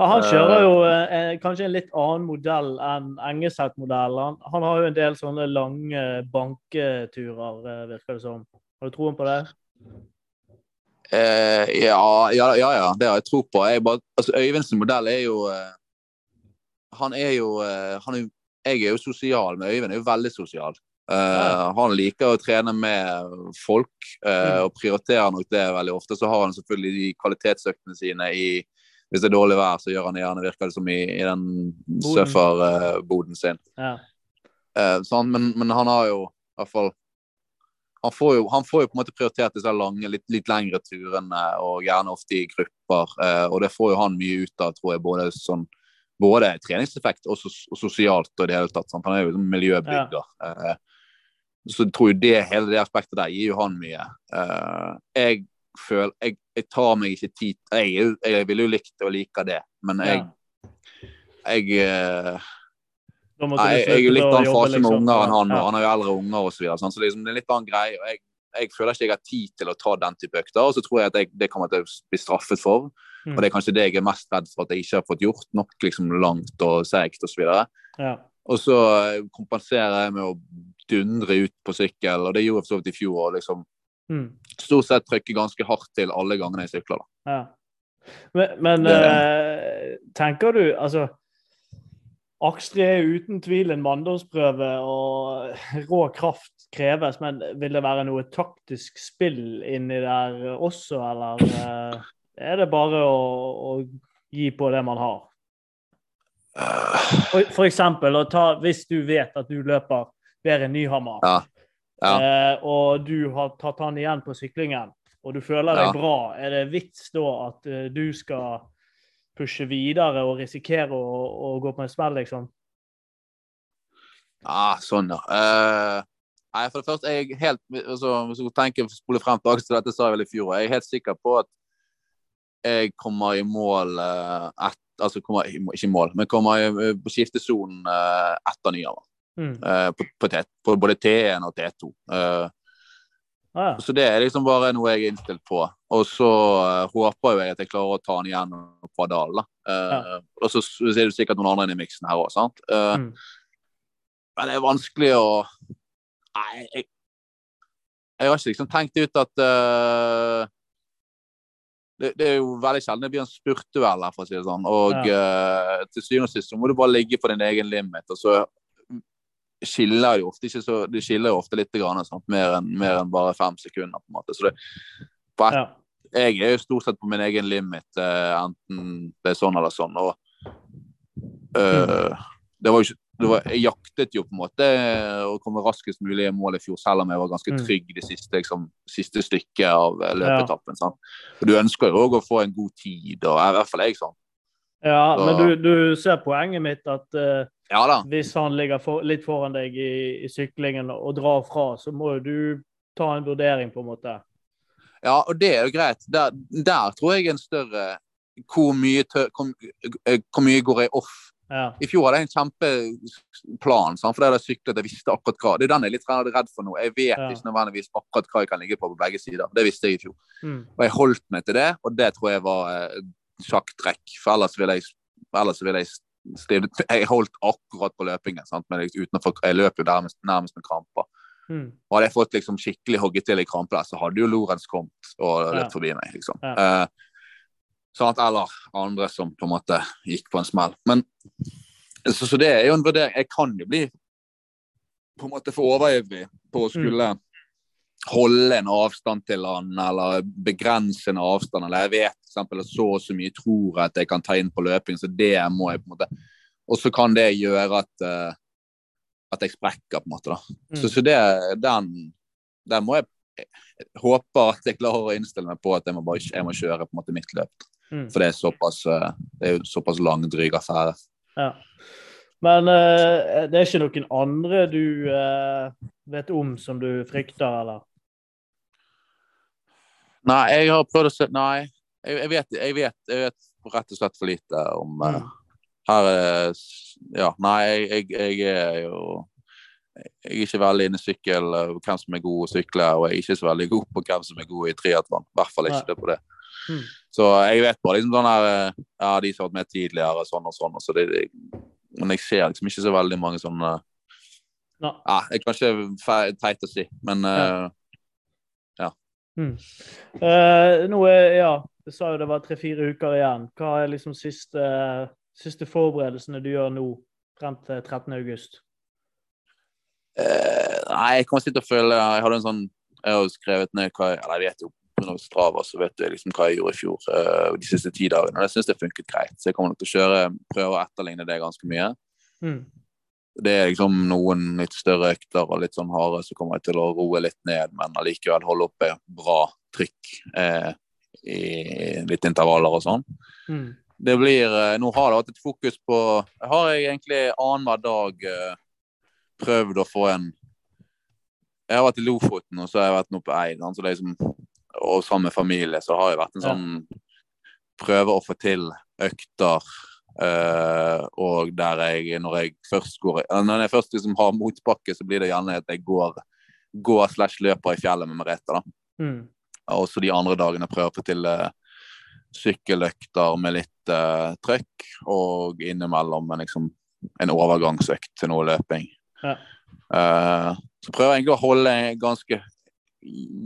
Speaker 3: Ja, han kjører jo eh, kanskje en litt annen modell enn Engeseth-modellen. Han, har jo en del sånne lange banketurer, virker det som. Har du troen på det?
Speaker 4: Eh, ja, ja, ja, ja, det har jeg tro på. Jeg bare, altså, Øyvinds modell er jo eh, Han er jo eh, han er, Jeg er jo sosial, men Øyvind er jo veldig sosial. Eh. Han liker å trene med folk, eh,
Speaker 3: Mm.
Speaker 4: og prioriterer nok det veldig ofte. Så har han selvfølgelig de kvalitetsøktene sine i Hvis det er dårlig vær, så gjør han gjerne, virker det som, i, i den
Speaker 3: Boden.
Speaker 4: surferboden sin.
Speaker 3: Ja.
Speaker 4: Eh, sant? Men, men han har jo i hvert fall han får, jo, han får jo på en måte prioritert disse lange, litt, litt lengre turene, og gjerne ofte i grupper. Eh, og det får jo han mye ut av, tror jeg, både, sånn, både treningseffekt og, sos, og sosialt og det hele tatt. Sant? Han er jo en miljøbygger. Eh, så jeg tror jo det, hele det aspektet der gir jo han mye. Eh, jeg føler jeg, jeg tar meg ikke tid Jeg, jeg ville jo likt å like det, men jeg,
Speaker 3: Ja.
Speaker 4: jeg
Speaker 3: måtte
Speaker 4: Nei, jeg
Speaker 3: slutte
Speaker 4: litt annen fase med
Speaker 3: liksom.
Speaker 4: unger enn han, og han har jo eldre unger og Så, videre, så liksom, det er en litt annen greie. og jeg, jeg føler ikke jeg har tid til å ta den type økter, og så tror jeg at jeg, det kommer til å bli straffet for.
Speaker 3: Mm.
Speaker 4: Og det er kanskje det jeg er mest redd for, at jeg ikke har fått gjort nok liksom langt og seigt osv.
Speaker 3: Ja.
Speaker 4: og så eh, kompenserer jeg med å dundre ut på sykkel, og det gjorde jeg for så vidt i fjor. og liksom
Speaker 3: Mm.
Speaker 4: Stort sett trykke ganske hardt til alle gangene jeg sykler. da.
Speaker 3: Ja. Men, men
Speaker 4: Det-
Speaker 3: eh, tenker du Altså, Akstri er uten tvil en manndomsprøve, og rå kraft kreves. Men vil det være noe taktisk spill inni der også, eller eh, er det bare å, å gi på det man har? For, for eksempel, ta, hvis du vet at du løper bedre enn Nyhammer,
Speaker 4: Ja. Ja.
Speaker 3: eh, og du har tatt han igjen på syklingen, og du føler deg
Speaker 4: Ja.
Speaker 3: bra, er det vits da at eh, du skal pushe videre og risikere å, å gå på en smell, liksom?
Speaker 4: Ah, sånn, ja. Uh, nei, for det første, jeg helt altså, Hvis du tenker spole frem tilbake til dette sa jeg vel i fjor, jeg er helt sikker på at jeg kommer i mål uh, et, altså kommer, ikke i mål, men kommer i, på skiftesonen uh, etter Nyhammer.
Speaker 3: Mm.
Speaker 4: Uh, på, på, på både T1 og T2. Eh,
Speaker 3: Ah, ja.
Speaker 4: så det er liksom bare noe jeg er innstilt på. Og så uh, håper jeg at jeg klarer å ta den igjen på dalen. da. ja. Og så er det sikkert noen andre inn i miksen her òg, sant. Uh,
Speaker 3: Mm.
Speaker 4: Men det er vanskelig å Nei, jeg, jeg har ikke liksom tenkt ut at det, det er jo veldig sjelden det blir en spurtduell her, for å si det sånn. Og eh, til syvende og sist så må du bare ligge på din egen limit. og så skiller jo ofte ikke så, De skiller jo ofte litt, grann? Mer, enn, mer enn bare fem sekunder. på en måte. Så det, et,
Speaker 3: Ja.
Speaker 4: jeg er jo stort sett på min egen limit, eh, enten det er sånn eller sånn. Og eh, det var jo ikke det var, Jeg jaktet jo på en måte å komme raskest mulig i mål i fjor, selv om jeg var ganske
Speaker 3: Mm.
Speaker 4: trygg det siste, liksom, siste stykket av løpetappen. løpeetappen. Og Du ønsker jo òg å få en god tid, og i hvert fall jeg sånn.
Speaker 3: ja,
Speaker 4: Så-
Speaker 3: men du, du ser poenget mitt at eh,
Speaker 4: Ja da.
Speaker 3: hvis han ligger for, litt foran deg i, i syklingen og drar fra, så må du ta en vurdering, på en måte.
Speaker 4: Ja, og det er jo greit. Der, der tror jeg en større hvor mye, tør, hvor, eh, hvor mye går jeg off
Speaker 3: Ja.
Speaker 4: I fjor hadde jeg en kjempeplan, sant? for da jeg syklet jeg visste akkurat hva. Det er den jeg er litt redd for nå. Jeg vet
Speaker 3: Ja.
Speaker 4: ikke nødvendigvis akkurat hva jeg kan ligge på på begge sider. Det visste jeg i fjor.
Speaker 3: Mm.
Speaker 4: Og jeg holdt meg til det, og det tror jeg var eh, sjakktrekk. For ellers ville jeg, ellers ville jeg Jeg holdt akkurat på løpingen, sant? men jeg, uten jeg løp jo nærmest, nærmest med kramper.
Speaker 3: Mm.
Speaker 4: Og hadde jeg fått liksom skikkelig hogget til i krampe der, så hadde jo Lorentz kommet og løpt
Speaker 3: Ja.
Speaker 4: forbi meg. liksom.
Speaker 3: Ja.
Speaker 4: Eh, sånn at, eller andre som på en måte gikk på en smell. Men så, så det er jo en vurdering. Jeg kan jo bli på en måte for overivrig på å skulle holde en avstand til han, eller begrense en avstand. Eller jeg vet for eksempel at så og så mye tror jeg at jeg kan ta inn på løping, så det må jeg på en måte Og så kan det gjøre at eh, at jeg sprekker, på en måte. da.
Speaker 3: Mm.
Speaker 4: Så, så det, den, den må jeg jeg håper at jeg klarer å innstille meg på at jeg må, bare, jeg må kjøre på en måte mitt løp.
Speaker 3: Mm.
Speaker 4: For det er såpass eh, det er jo såpass lang, dryg affære.
Speaker 3: Ja. Men uh, det er ikke noen andre du uh, vet om som du frykter, eller?
Speaker 4: Nei, jeg har prøvd å se Nei, jeg, jeg, vet, jeg, vet, jeg vet rett og slett for lite om eh,
Speaker 3: Mm.
Speaker 4: Her er Ja, nei, jeg, er jo Jeg er ikke veldig inne i sykkel, eh, hvem som er god å sykle, og jeg er ikke så veldig god på hvem som er god i triatlon. I hvert fall ikke det på det.
Speaker 3: Mm.
Speaker 4: Så jeg vet bare liksom sånn her eh, Ja, de som har vært med tidligere, sånn og sånn. Og så det, men jeg ser liksom ikke så veldig mange sånne
Speaker 3: no.
Speaker 4: Ja, det er kanskje teit å si, men eh,
Speaker 3: Mm. Uh, nå er, ja, Du sa jo det var tre-fire uker igjen. Hva er liksom siste, siste forberedelsene du gjør nå frem til 13. august?
Speaker 4: Uh, nei, jeg kommer sitte og føle Jeg hadde en sånn Jeg har jo skrevet ned hva jeg Eller jeg vet jo på Strava så vet jeg liksom hva jeg gjorde i fjor uh, de siste ti dagene. Og det syns jeg funket greit. Så jeg kommer nok til å kjøre prøve å etterligne det ganske mye.
Speaker 3: Mm.
Speaker 4: Det er liksom noen litt større økter og litt sånn harde, så kommer jeg til å roe litt ned, men allikevel holde oppe bra trykk eh, i litt intervaller og sånn.
Speaker 3: Mm.
Speaker 4: Det blir eh, Nå har det vært et fokus på har jeg egentlig annenhver dag eh, prøvd å få en Jeg har vært i Lofoten, og så har jeg vært nå på Eid. Så det er liksom, og sammen med familie så har jeg vært en sånn Prøve å få til økter. Eh, og der jeg, når jeg først går Når jeg først liksom har motbakke, så blir det gjerne at jeg går, går slash løper i fjellet med Merete. da.
Speaker 3: Mm.
Speaker 4: Og så de andre dagene prøver jeg å få til uh, sykkeløkter med litt uh, trøkk, og innimellom en, liksom, en overgangsøkt til noe løping.
Speaker 3: Ja.
Speaker 4: Uh, så prøver jeg egentlig å holde ganske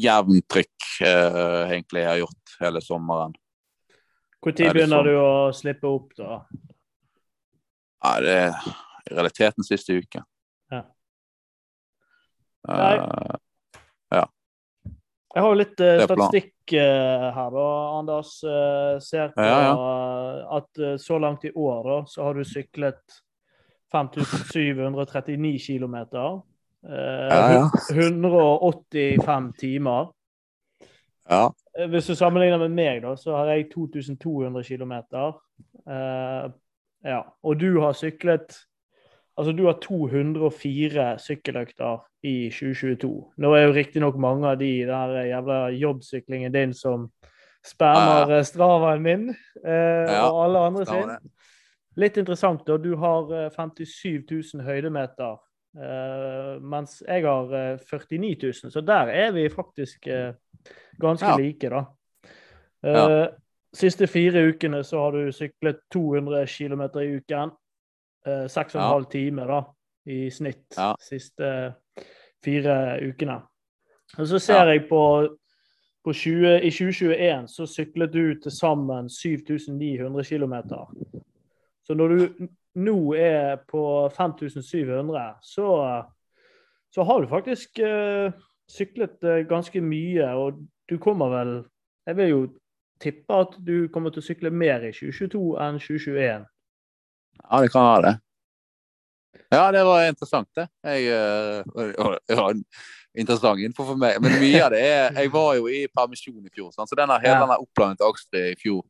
Speaker 4: jevnt trykk, eh, egentlig jeg har gjort hele sommeren.
Speaker 3: Når
Speaker 4: Er
Speaker 3: begynner
Speaker 4: sånn?
Speaker 3: du å slippe opp, da?
Speaker 4: Ja, det er i realiteten siste uke.
Speaker 3: Ja.
Speaker 4: Eh,
Speaker 3: Jeg har jo litt
Speaker 4: plan.
Speaker 3: statistikk uh, her, da, Anders. Ser på
Speaker 4: Ja,
Speaker 3: ja. at så langt i år da, så har du syklet 5739 km. Eh,
Speaker 4: Ja, ja.
Speaker 3: 185 timer.
Speaker 4: Ja.
Speaker 3: Eh, Hvis du sammenligner med meg, da, så har jeg 2200 km. Uh, ja. Og du har syklet Altså, du har 204 sykkeløkter i 2022. Nå er jo riktignok mange av de der jævla jobbsyklingen din som spermer ja, Stravaen min uh,
Speaker 4: Ja,
Speaker 3: og alle andre sin. Litt interessant, da. Du har eh, 57 000 høydemeter, eh, mens jeg har eh, 49 000. Så der er vi faktisk eh, ganske
Speaker 4: Ja.
Speaker 3: like, da. Eh,
Speaker 4: Ja.
Speaker 3: Siste fire ukene så har du syklet 200 km i uken. Eh, Seks og en
Speaker 4: Ja.
Speaker 3: halv time da, i snitt
Speaker 4: Ja.
Speaker 3: siste fire ukene. Og så ser jeg på, på 20, I 2021 så syklet du til sammen 7900 km. Så når du nå er på 5700, så, så har du faktisk uh, syklet uh, ganske mye. Og du kommer vel Jeg vil jo tippe at du kommer til å sykle mer i 2022 enn 2021.
Speaker 4: Ja, det kan være det. Ja, det var interessant, det. Jeg, eh, ja, interessant info for meg. Men mye av det er Jeg var jo i permisjon i fjor, så denne, hele
Speaker 3: Ja.
Speaker 4: denne oppladningen til Akstre i fjor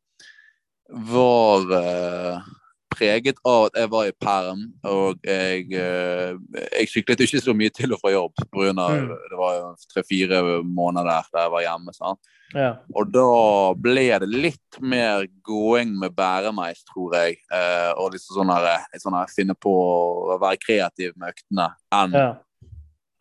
Speaker 4: var eh, preget av at jeg var i perm, og jeg, eh, jeg syklet ikke så mye til og fra jobb pga.
Speaker 3: Mm.
Speaker 4: det var tre-fire måneder der jeg var hjemme. sant?
Speaker 3: Ja.
Speaker 4: Og da ble det litt mer gåing med bæremeis, tror jeg. Eh, og liksom sånn her, sånn her finne på å være kreativ med øktene, enn
Speaker 3: ja.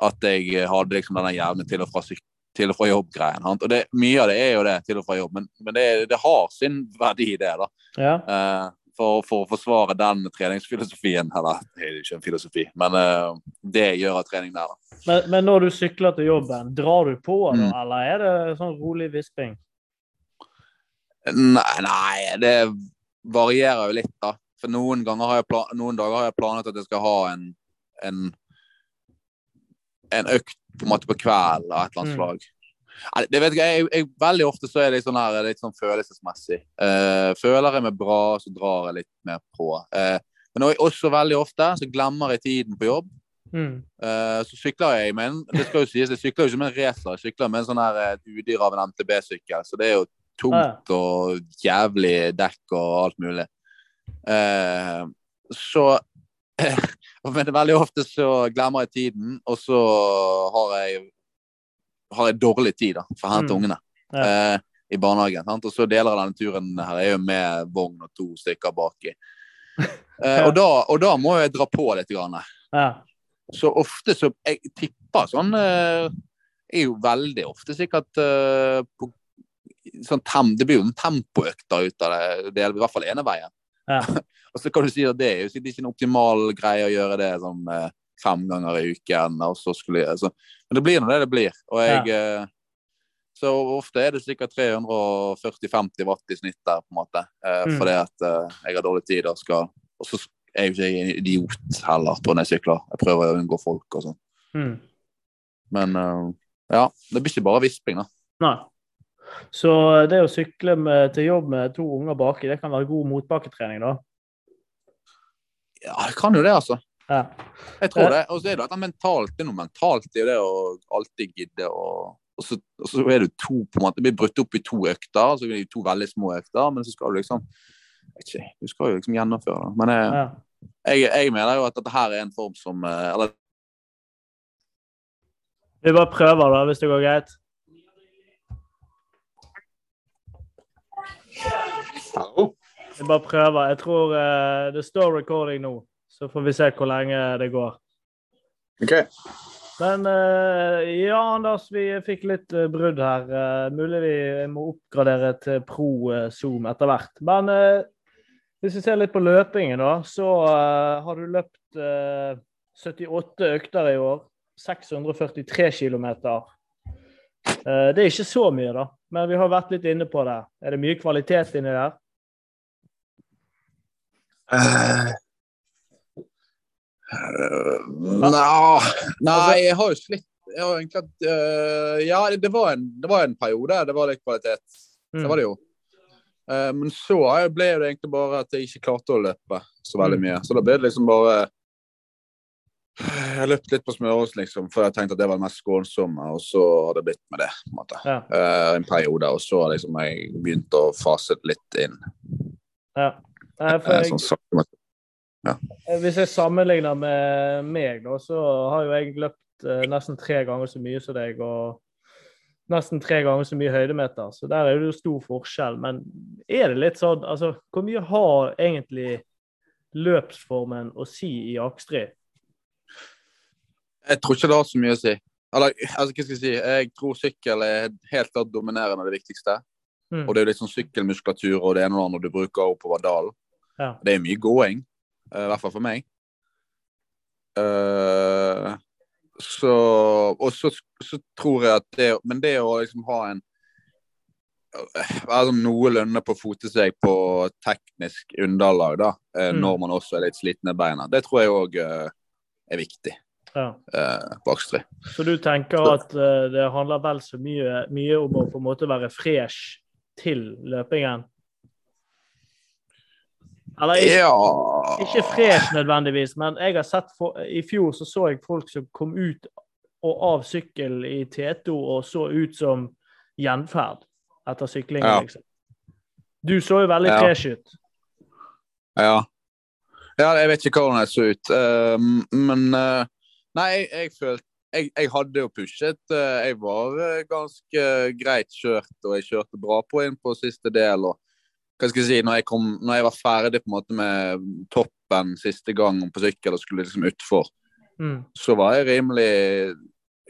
Speaker 4: at jeg hadde liksom denne jevne til og fra, sykkel til og fra jobb-greien. Og det, mye av det er jo det, til og fra jobb, men, men det, det har sin verdi, det. da.
Speaker 3: ja.
Speaker 4: Eh, for, for å forsvare den treningsfilosofien. Eller det er jo ikke en filosofi, men uh, det gjør at trening der, da.
Speaker 3: Men, men når du sykler til jobben, drar du på, da,
Speaker 4: Mm.
Speaker 3: eller er det sånn rolig visping?
Speaker 4: Nei, nei, det varierer jo litt, da. For noen, har jeg plan noen dager har jeg planlagt at jeg skal ha en, en, en økt på en måte på kvelden av et eller annet
Speaker 3: Mm.
Speaker 4: slag. Det vet jeg, jeg, jeg, veldig ofte så er det litt sånn, her, litt sånn følelsesmessig. Eh, føler jeg meg bra, så drar jeg litt mer på. Eh, men også, veldig ofte så glemmer jeg tiden på jobb.
Speaker 3: Mm.
Speaker 4: Eh, så sykler jeg med en Det skal jo sies, jeg sykler jo ikke med en racer, jeg sykler med en sånn her et udyr av en MTB-sykkel. Så det er jo tungt og jævlig dekk og alt mulig. Eh, så Men veldig ofte så glemmer jeg tiden, og så har jeg har jeg dårlig tid da, for å hente
Speaker 3: Mm.
Speaker 4: ungene
Speaker 3: Ja.
Speaker 4: eh, i barnehagen. Sant? Og så deler av denne turen her er jo med vogn og to stykker baki. Eh, og, da, og da må jeg dra på litt. Grann.
Speaker 3: Ja.
Speaker 4: Så ofte så Jeg tipper sånn eh, er jo veldig ofte sikkert eh, på, sånn tem, Det blir jo en tempoøkter ut av det, det i hvert fall ene veien.
Speaker 3: Ja.
Speaker 4: og så kan du si at det er jo sikkert ikke en optimal greie å gjøre det sånn eh, fem ganger i uken. Og så skulle jeg, så, men det blir nå det det blir. Og jeg Ja. Så ofte er det sikkert 340-50 watt i snitt der, på en måte. Eh,
Speaker 3: Mm.
Speaker 4: Fordi at eh, jeg har dårlig tid og skal Og så er jo ikke en idiot heller på når jeg sykler. Jeg prøver å unngå folk og sånn.
Speaker 3: Mm.
Speaker 4: Men eh, ja, det blir ikke bare visping, da.
Speaker 3: Nei. Så det å sykle med, til jobb med to unger baki, det kan være god motbakketrening, da?
Speaker 4: Ja, det kan jo det, altså.
Speaker 3: Ja.
Speaker 4: Jeg tror det. Og så er det dette mentalt. Det er noe mentalt i det å alltid gidde å og så, og så er det to på en måte, det blir brutt opp i to økter, så blir det to veldig små økter, men så skal du liksom ikke, Du skal jo liksom gjennomføre det. Men jeg,
Speaker 3: ja.
Speaker 4: jeg, jeg mener jo at dette her er en form som eh, Eller
Speaker 3: Vi bare prøver, da, hvis det går greit. Vi bare prøver. Jeg tror uh, det står recording nå, så får vi se hvor lenge det går.
Speaker 4: OK.
Speaker 3: Men eh, ja, Anders, vi fikk litt eh, brudd her. Eh, mulig vi må oppgradere til pro Zoom etter hvert. Men hvis vi ser litt på løpingen, da, så har du løpt eh, 78 økter i år. 643 km. Eh, det er ikke så mye, da, men vi har vært litt inne på det. Er det mye kvalitet inni der?
Speaker 4: Uh, eh, Nja Nei, jeg har jo slitt jeg har egentlig hatt eh, Ja, det var, en, det var en periode det var litt kvalitet. Det var det jo. Uh, men så ble det egentlig bare at jeg ikke klarte å løpe så veldig mye. Så da ble det liksom bare Jeg løp litt på smørhus, liksom, for jeg tenkte at det var det mest skånsomme, og så har det blitt med det. på en måte.
Speaker 3: Ja.
Speaker 4: Uh, en periode, og så har liksom jeg begynt å fase litt inn.
Speaker 3: ja. Nei, for
Speaker 4: Eh,
Speaker 3: jeg,
Speaker 4: sånn men-
Speaker 3: Eh, Hvis jeg sammenligner med meg, da, så har jo jeg løpt eh, nesten tre ganger så mye som deg. Og nesten tre ganger så mye høydemeter. Så der er det jo stor forskjell. Men er det litt sånn Altså, hvor mye har egentlig løpsformen å si i Akstrid?
Speaker 4: Jeg tror ikke det har så mye å si. Eller, altså, hva skal jeg si? Jeg tror sykkel er helt klart dominerende det viktigste.
Speaker 3: Mm.
Speaker 4: Og det er jo litt sånn sykkelmuskulatur og det ene og det andre du bruker oppover dalen.
Speaker 3: Ja.
Speaker 4: Det er mye gåing, i hvert fall for meg. Uh, så Og så, så tror jeg at det Men det å liksom ha en Være sånn noenlunde på fote seg på teknisk underlag, da, eh,
Speaker 3: Mm.
Speaker 4: når man også er litt sliten i beina, det tror jeg òg er viktig
Speaker 3: Ja.
Speaker 4: Uh, på Akstrid.
Speaker 3: Så du tenker at eh, det handler vel så mye, mye om å på en måte være fresh til løpingen? Eller ikke,
Speaker 4: Ja
Speaker 3: ikke fresh nødvendigvis, men jeg har sett for, i fjor så så jeg folk som kom ut og av sykkel i T2 og så ut som gjenferd etter syklingen,
Speaker 4: Ja.
Speaker 3: liksom. Du så jo veldig
Speaker 4: Ja.
Speaker 3: fresh ut.
Speaker 4: Ja. ja. Jeg vet ikke hvordan jeg så ut. uh, men uh, Nei, jeg, jeg følte jeg, jeg hadde jo pushet. eh, jeg var eh, ganske greit kjørt, og jeg kjørte bra på inn på siste del. og hva skal jeg si, når jeg, kom, når jeg var ferdig på en måte med toppen siste gang på sykkel og skulle liksom utfor,
Speaker 3: Mm.
Speaker 4: så var jeg rimelig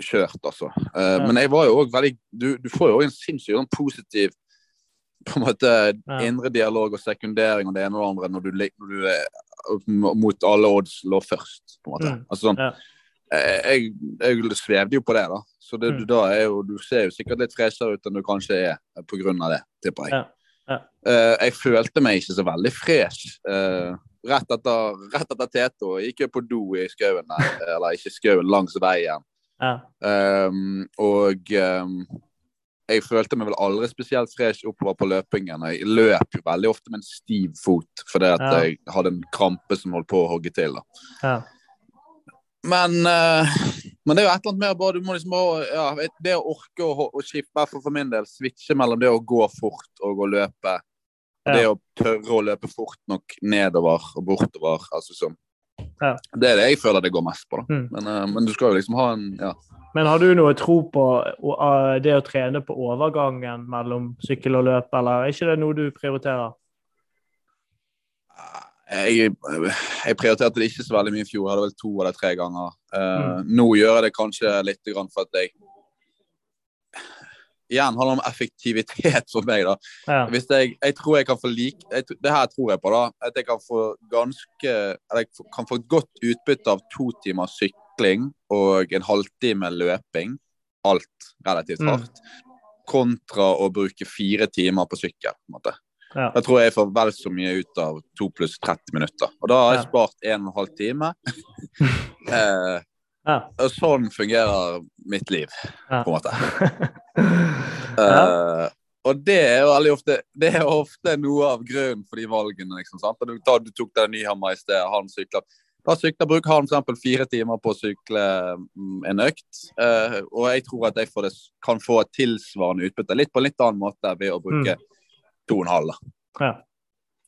Speaker 4: kjørt, altså. Uh,
Speaker 3: Ja.
Speaker 4: Men jeg var jo òg veldig du, du får jo òg en sinnssykt sånn positiv på en måte
Speaker 3: Ja.
Speaker 4: indre dialog og sekundering og det ene og det andre når du, når du er mot alle odds lå først, på en måte.
Speaker 3: Mm.
Speaker 4: Altså sånn
Speaker 3: Ja.
Speaker 4: eh, jeg, jeg svevde jo på det, da. Så det,
Speaker 3: Mm.
Speaker 4: du, da er jo, du ser jo sikkert litt freshere ut enn du kanskje er på grunn av det, tipper jeg.
Speaker 3: Ja. Ja.
Speaker 4: Eh, jeg følte meg ikke så veldig fresh. Uh, rett etter, rett etter Teto gikk jeg på do i skauen der, eller ikke skauen, langs veien.
Speaker 3: Ja.
Speaker 4: Um, og um, jeg følte meg vel aldri spesielt fresh oppover på løpingen. Jeg løp jo veldig ofte med en stiv fot fordi at
Speaker 3: Ja.
Speaker 4: jeg hadde en krampe som holdt på å hogge til. Men, eh, men det er jo et eller annet mer bare, du må liksom bare, ja, Det å orke å, å skifte, i hvert fall for min del, switche mellom det å gå fort og å løpe. Og det å tørre å løpe fort nok nedover og bortover. altså som,
Speaker 3: Ja.
Speaker 4: Det er det jeg føler det går mest på. da.
Speaker 3: Mm.
Speaker 4: Men, uh, men du skal jo liksom ha en ja.
Speaker 3: Men har du noe tro på uh, det å trene på overgangen mellom sykkel og løp, eller er ikke det noe du prioriterer?
Speaker 4: Jeg, jeg prioriterte det ikke så veldig mye i fjor. Jeg hadde vel to eller tre ganger. Uh,
Speaker 3: Mm.
Speaker 4: Nå gjør jeg det kanskje litt grann for at jeg Igjen handler om effektivitet for meg. da.
Speaker 3: Ja.
Speaker 4: Hvis jeg, jeg tror jeg kan få like jeg, Det her tror jeg på, da. At jeg kan få ganske Eller jeg kan få et godt utbytte av to timer sykling og en halvtime løping. Alt relativt
Speaker 3: Mm.
Speaker 4: hardt. Kontra å bruke fire timer på sykkel. på en måte.
Speaker 3: Ja.
Speaker 4: Da tror jeg får vel så mye ut av 2 pluss 30 minutter. Og da har jeg spart 1 12 time. eh,
Speaker 3: ja.
Speaker 4: Og sånn fungerer mitt liv,
Speaker 3: ja.
Speaker 4: på en måte. eh, og det er jo veldig ofte Det er ofte noe av grunnen for de valgene. liksom, sant? Du, da, du tok deg Nyhammer i sted, han sykla Da bruker han f.eks. fire timer på å sykle mm, en økt. Eh, og jeg tror at jeg det, kan få et tilsvarende utbytte, litt på en litt annen måte, ved å bruke mm 2,5.
Speaker 3: Ja.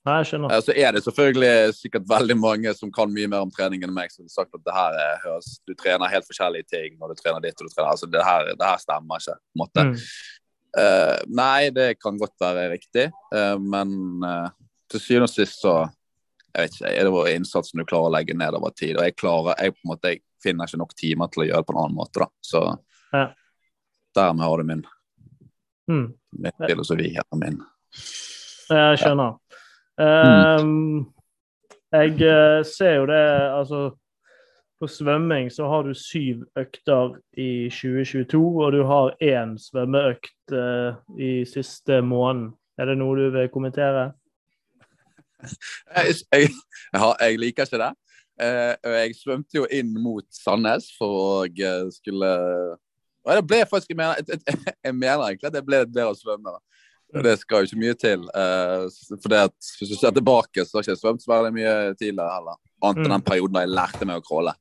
Speaker 3: Nei, jeg skjønner.
Speaker 4: Så er det selvfølgelig sikkert veldig mange som kan mye mer om trening enn meg, som har sagt at det her eh, høres Du trener helt forskjellige ting når du trener ditt og du trener Altså det her, det her stemmer ikke, på en måte.
Speaker 3: Mm.
Speaker 4: Uh, nei, det kan godt være riktig, uh, men uh, til syvende og sist så jeg vet ikke, er det bare innsatsen du klarer å legge ned over tid. Og jeg klarer, jeg på en måte, jeg finner ikke nok timer til å gjøre det på en annen måte, da. Så
Speaker 3: ja.
Speaker 4: dermed har du min,
Speaker 3: mm.
Speaker 4: min filosofi her. min.
Speaker 3: Jeg skjønner. Ehm, jeg eh, ser jo det Altså, på svømming så har du syv økter i 2022, og du har én svømmeøkt uh, i siste måned. Er det noe du vil kommentere?
Speaker 4: Jeg, jeg, ja, jeg liker ikke det. Eh, jeg svømte jo inn mot Sandnes for å skulle Og det ble faktisk Jeg mener, jeg, jeg, mener egentlig at det ble litt bedre da. Det skal jo ikke mye til. Uh, for det at, hvis du ser tilbake, så har jeg ikke svømt så veldig mye tidligere heller. Annet enn
Speaker 3: Mm.
Speaker 4: den perioden da jeg lærte meg å crawle.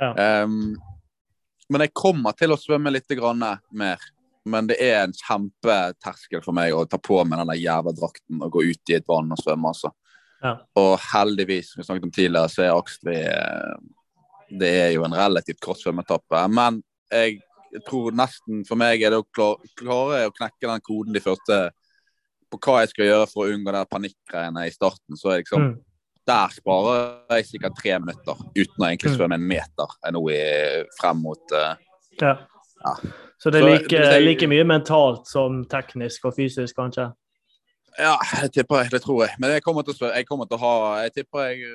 Speaker 3: Ja.
Speaker 4: Um, men jeg kommer til å svømme litt grann mer. Men det er en kjempeterskel for meg å ta på meg den jævla drakten og gå ut i et vann og svømme. altså.
Speaker 3: Ja.
Speaker 4: Og heldigvis, som vi snakket om tidligere, så er Akstri eh, Det er jo en relativt kort svømmetappe. Men jeg tror nesten for meg er det å klare, klare å knekke den koden de første på hva jeg skal gjøre for å unngå de panikkgreiene i starten. Så er liksom
Speaker 3: Mm.
Speaker 4: Der sparer jeg sikkert tre minutter uten å egentlig
Speaker 3: Mm.
Speaker 4: svømme en meter er nå i, frem mot uh,
Speaker 3: Ja.
Speaker 4: Ja.
Speaker 3: Så det er like,
Speaker 4: så, jeg-
Speaker 3: like mye mentalt som teknisk og fysisk, kanskje?
Speaker 4: Ja, det tipper jeg. Det tror jeg. Men jeg kommer til å, jeg kommer til å ha Jeg tipper jeg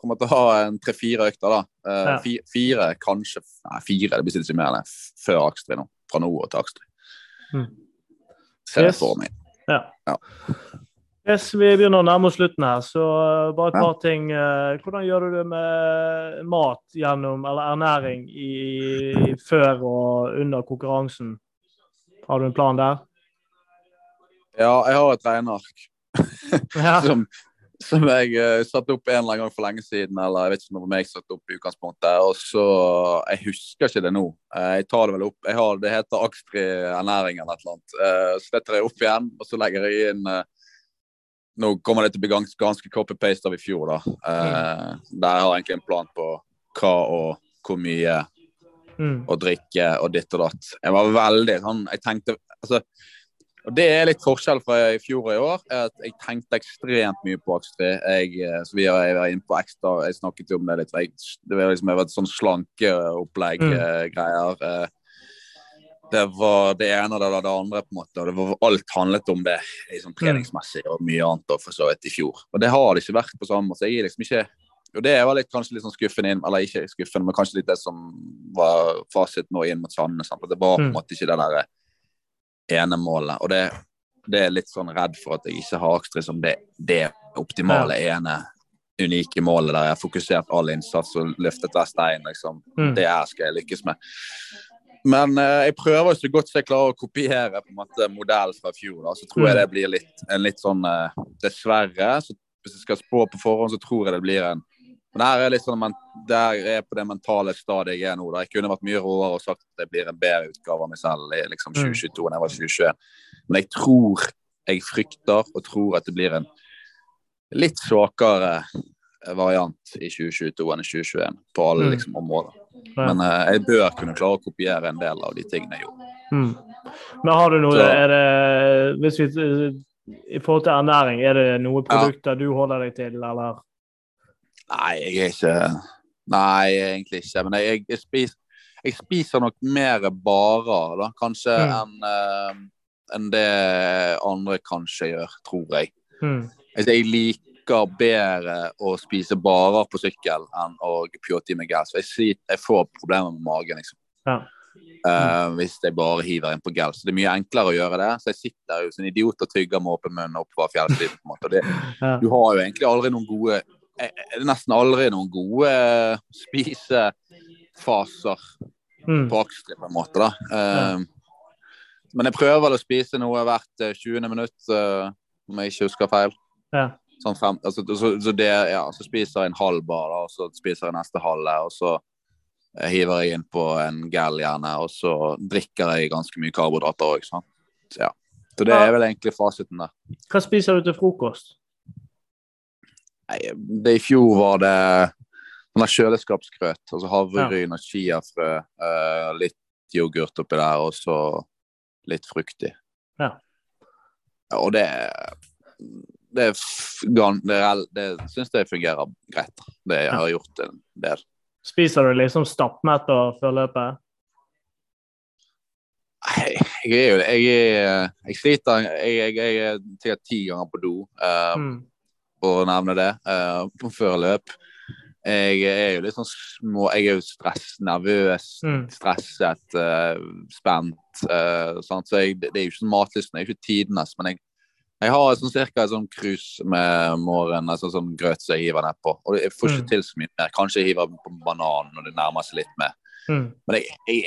Speaker 4: kommer til å ha en tre-fire økter, da. Uh,
Speaker 3: Ja.
Speaker 4: fi, fire, kanskje Nei, fire. Det blir ikke mer enn. Før Akstri nå. Fra nå og til Akstri.
Speaker 3: Mm.
Speaker 4: Ser jeg
Speaker 3: Yes.
Speaker 4: for meg.
Speaker 3: Ja.
Speaker 4: Ja.
Speaker 3: Yes, vi begynner å nærme oss slutten her, så uh, bare et par ting. Uh, hvordan gjør du det med mat gjennom, eller ernæring i, før og under konkurransen? Har du en plan der?
Speaker 4: Ja, jeg har et regneark
Speaker 3: Ja.
Speaker 4: som, som jeg uh, satte opp en eller annen gang for lenge siden. Eller jeg vet ikke om det var meg som satte opp i utgangspunktet. Og så Jeg husker ikke det nå. Uh, jeg tar det vel opp. Jeg har, det heter Akstri ernæring eller et eller annet. Uh, så det tar jeg opp igjen, og så legger jeg inn Nå kommer det til å bli ganske, ganske copy-paste av i fjor, da. Mm. Der har jeg egentlig en plan på hva og hvor mye
Speaker 3: Mm.
Speaker 4: og drikke og ditt og datt. Jeg var veldig sånn Jeg tenkte altså, Og det er litt forskjell fra i fjor og i år. er at Jeg tenkte ekstremt mye på Akstri. Jeg, eh, så vi har, jeg var inne på ekstra Jeg snakket jo om det litt. Jeg, det var liksom, jeg var et sånn slankeopplegg
Speaker 3: Mm.
Speaker 4: eh. Mm. det var det ene og det, det andre, på en måte. Og det var, alt handlet om det liksom, treningsmessig og mye annet for så vidt i fjor. Og det har det ikke vært på samme måte. Jeg er liksom ikke og det var litt, kanskje litt sånn skuffende inn, eller ikke skuffende, men kanskje litt det som var fasit nå inn mot Sandnes. Det var på en
Speaker 3: Mm.
Speaker 4: måte ikke det der ene målet. Og det, det er litt sånn redd for at jeg ikke har Akstrid som det, det optimale ene unike målet der jeg har fokusert all innsats og løftet hver stein. liksom.
Speaker 3: Mm.
Speaker 4: Det her skal jeg lykkes med. Men eh, jeg prøver så godt som jeg klarer å kopiere på en måte modell fra fjor. da, Så tror jeg
Speaker 3: Mm.
Speaker 4: det blir litt, en litt sånn eh, Dessverre, så hvis jeg skal spå på forhånd, så tror jeg det blir en Men det her er litt sånn, der er på det mentale stadiet jeg er nå. Da. Jeg kunne vært mye råere og sagt at det blir en bedre utgave av meg selv i liksom 2022 enn jeg var i 2021. Men jeg tror, jeg frykter og tror at det blir en litt svakere variant i 2022 enn i 2021 på alle
Speaker 3: Mm.
Speaker 4: liksom, områder. Men uh, jeg bør kunne klare å kopiere en del av de tingene jeg gjorde.
Speaker 3: Mm. Men har du noe er det, hvis vi, I forhold til ernæring, er det noen
Speaker 4: Ja.
Speaker 3: produkter du holder deg til, eller?
Speaker 4: Nei, jeg er ikke Nei, egentlig ikke. Men jeg, jeg, spiser, jeg spiser nok mer barer, da, kanskje,
Speaker 3: Mm.
Speaker 4: enn eh, enn det andre kanskje gjør, tror jeg.
Speaker 3: Mm.
Speaker 4: Altså, jeg liker bedre å spise barer på sykkel enn å pjåte i meg gass. Jeg, jeg får problemer med magen, liksom.
Speaker 3: Ja.
Speaker 4: Eh, hvis jeg bare hiver inn på gel. Så det er mye enklere å gjøre det. Så jeg sitter jo som en idiot og tygger med åpen munn oppover fjellsiden. på en måte. Det,
Speaker 3: Ja.
Speaker 4: du har jo egentlig aldri noen gode eh, det Nesten aldri noen gode eh, spisefaser
Speaker 3: Mm.
Speaker 4: på aksjer, på en måte. da. Eh, Men jeg prøver vel å spise noe hvert eh, 20. minutt, uh, om jeg ikke husker feil.
Speaker 3: Ja.
Speaker 4: Sånn fem, altså, så, så, det, ja, så spiser jeg en halv bar, da, og så spiser jeg neste halve. Og så eh, hiver jeg inn på en gel gjerne, og så drikker jeg ganske mye karbohydrater òg. Så, ja. så det er vel egentlig fasiten der.
Speaker 3: Hva spiser du til frokost?
Speaker 4: Nei, det I fjor var det sånn kjøleskapsgrøt. Altså havregryn og chiafrø. Uh, litt yoghurt oppi der, og så litt fruktig.
Speaker 3: Ja.
Speaker 4: Ja, og det det, det, det syns jeg fungerer greit. Det jeg har gjort en del.
Speaker 3: Spiser du liksom stappmett før løpet?
Speaker 4: Nei, Jeg er jo jeg, er, jeg sliter Jeg, jeg, jeg er sikkert ti ganger på do, Uh,
Speaker 3: Mm.
Speaker 4: For å nevne det, uh, på før løp. Jeg er jo litt sånn små Jeg er jo stress, nervøs,
Speaker 3: Mm.
Speaker 4: stresset, uh, spent. Uh, sant? Så jeg, det er jo ikke sånn matlysten, det er ikke tidenes, men jeg, jeg har sånn cirka et sånn krus med morgen, altså sånn grøt som jeg hiver nedpå. Og jeg får ikke
Speaker 3: Mm.
Speaker 4: til så mye mer. Kanskje jeg hiver på banan når det nærmer seg litt mer.
Speaker 3: Mm.
Speaker 4: Men jeg, jeg,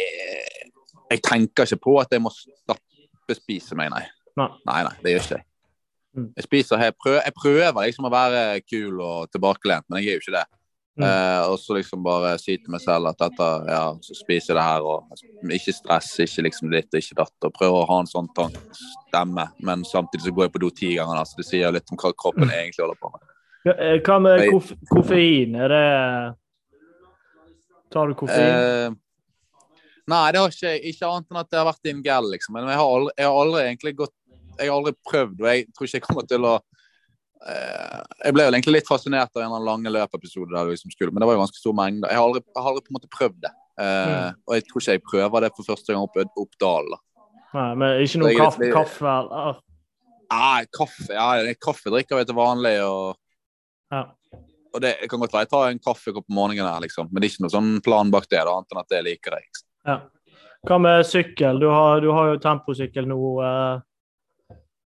Speaker 4: jeg tenker ikke på at jeg må stappespise meg, nei.
Speaker 3: Nei.
Speaker 4: Nei, nei, det gjør ikke jeg.
Speaker 3: Mm.
Speaker 4: Jeg spiser jeg prøver, jeg prøver liksom å være kul og tilbakelent, men jeg er jo ikke det.
Speaker 3: Mm.
Speaker 4: Eh, og så liksom bare si til meg selv at dette, ja, så spiser jeg det her, og ikke stress, ikke liksom ditt og ikke datt. Og prøver å ha en sånn tankstemme men samtidig så går jeg på do ti ganger, så det sier litt om hva kroppen egentlig holder på med.
Speaker 3: Eh, Hva med koffein? Er det Tar du koffein?
Speaker 4: Eh, nei, det har ikke. Ikke annet enn at det har vært i en gel, liksom. Men jeg har aldri, jeg har aldri egentlig gått Jeg har aldri prøvd, og jeg tror ikke jeg kommer til å eh, Jeg ble jo egentlig litt fascinert av en eller annen lange løpepisode der, liksom skulle, men det var jo ganske stor mengde. Jeg har aldri, jeg har aldri på en måte prøvd det. Eh, Og jeg tror ikke jeg prøver det for første gang opp, opp dalen.
Speaker 3: Nei, men ikke noe kaffe?
Speaker 4: litt-
Speaker 3: kaffe eller?
Speaker 4: Nei, kaffe ja, kaffe drikker vi til vanlig. og
Speaker 3: Ja.
Speaker 4: og det kan godt være jeg tar en kaffekopp på morgenen, her, liksom. men det er ikke noe sånn plan bak det, da, annet enn at det liker jeg. Liksom.
Speaker 3: ja. Hva med sykkel? Du har, du har jo temposykkel nå. eh,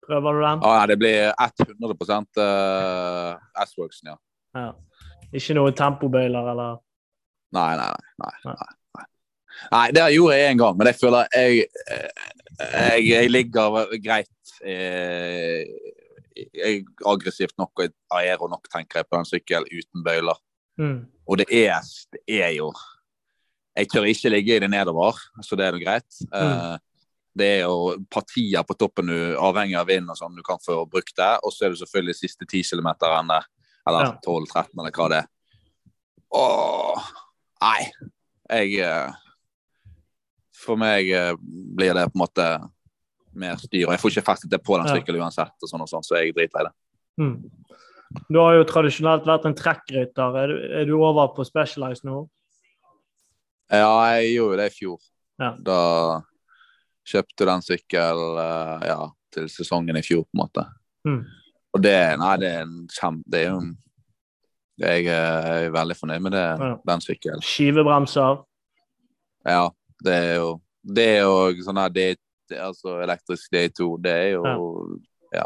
Speaker 3: Prøver du den?
Speaker 4: Ja, det blir 100 uh, S-Worksen, ja.
Speaker 3: Ja. Ikke noe tempobøyler eller
Speaker 4: Nei, nei, nei. nei, nei, nei. det gjorde jeg en gang, men jeg føler jeg, jeg, jeg ligger greit eh, Jeg er aggressivt nok og aero nok, tenker jeg, på en sykkel uten bøyler.
Speaker 3: mm.
Speaker 4: Og det er, det er jo Jeg tør ikke ligge i det nedover, så det er jo greit. Eh, det er jo partier på toppen du avhengig av vind og sånn du kan få brukt det. Og så er det selvfølgelig siste 10 kilometerne, eller 12-13, eller hva det er. Åh, nei. Jeg eh, For meg eh, blir det på en måte mer styr. Og jeg får ikke festet det på den sykkelen uansett, og sånn og sånn, så jeg driter i det.
Speaker 3: Mm. Du har jo tradisjonelt vært en trekkrytter. Er, du- er du over på Specialized nå?
Speaker 4: Ja, jeg gjorde jo det i fjor.
Speaker 3: Ja.
Speaker 4: Da kjøpte den sykkel eh, ja, til sesongen i fjor, på en måte.
Speaker 3: Mm.
Speaker 4: Og det, nei, det er en kjempe... Det er jo en- Jeg er veldig fornøyd med det,
Speaker 3: Ja.
Speaker 4: den sykkelen.
Speaker 3: Skivebremser?
Speaker 4: Ja, det er jo Det er jo sånn her det, det, Altså elektrisk D2, det er jo Ja. ja.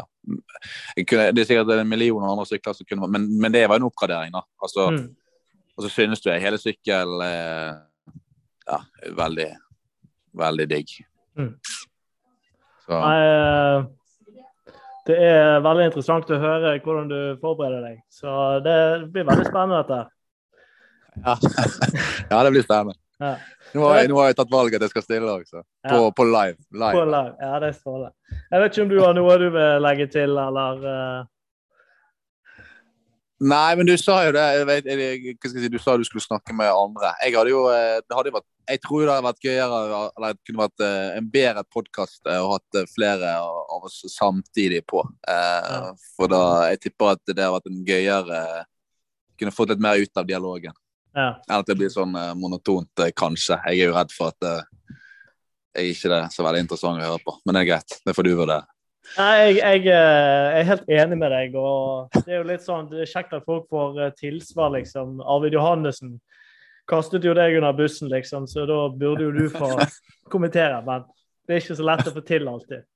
Speaker 4: kunne, det er sikkert en million andre sykler som kunne men, men det var en oppgradering, da. Altså,
Speaker 3: Mm.
Speaker 4: Og så synes du hele sykkel eh, ja, veldig, veldig digg.
Speaker 3: Mm.
Speaker 4: Så
Speaker 3: Nei, eh, det er veldig interessant å høre hvordan du forbereder deg. Så det blir veldig spennende, dette.
Speaker 4: Ja. ja, det blir spennende.
Speaker 3: Ja.
Speaker 4: Nå har, jeg, nå har jeg tatt valget at jeg skal stille òg, så. På,
Speaker 3: Ja.
Speaker 4: på live. live.
Speaker 3: På live. Ja, det er strålende. Jeg vet ikke om du har noe du vil legge til, eller uh...
Speaker 4: Nei, men du sa jo det. Jeg vet, jeg, hva skal jeg si, du sa du skulle snakke med andre. Jeg hadde jo eh, det hadde jo vært, jeg tror det hadde vært gøyere eller det kunne vært eh, en bedre podkast å hatt eh, flere av oss samtidig på. Eh,
Speaker 3: Ja.
Speaker 4: For da jeg tipper at det har vært en gøyere Kunne fått litt mer ut av dialogen.
Speaker 3: ja.
Speaker 4: Enn at det blir sånn eh, monotont, eh, kanskje. Jeg er jo redd for at eh, jeg ikke er så veldig interessant å høre på. Men det er greit. Det får du vurdere.
Speaker 3: Nei, jeg, jeg eh, er helt enig med deg. og Det er jo litt sånn, det er kjekt at folk får eh, tilsvar, liksom. Arvid Johannessen kastet jo deg under bussen, liksom, så da burde jo du få kommentere. Men det er ikke så lett å få til alltid.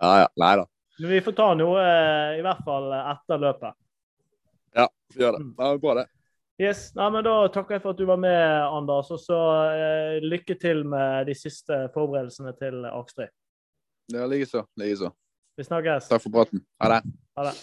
Speaker 4: Ja, ja. Nei da.
Speaker 3: Men vi får ta noe eh, i hvert fall etter løpet.
Speaker 4: Ja, gjør det.
Speaker 3: Mm.
Speaker 4: Det er bra, det.
Speaker 3: Yes, Nei, men Da takker jeg for at du var med, Anders. Og så eh, lykke til med de siste forberedelsene til Akstrid.
Speaker 4: Ja, Likeså. Likeså.
Speaker 3: Vi snakkes.
Speaker 4: Takk for praten. Ha det.
Speaker 3: Ha det.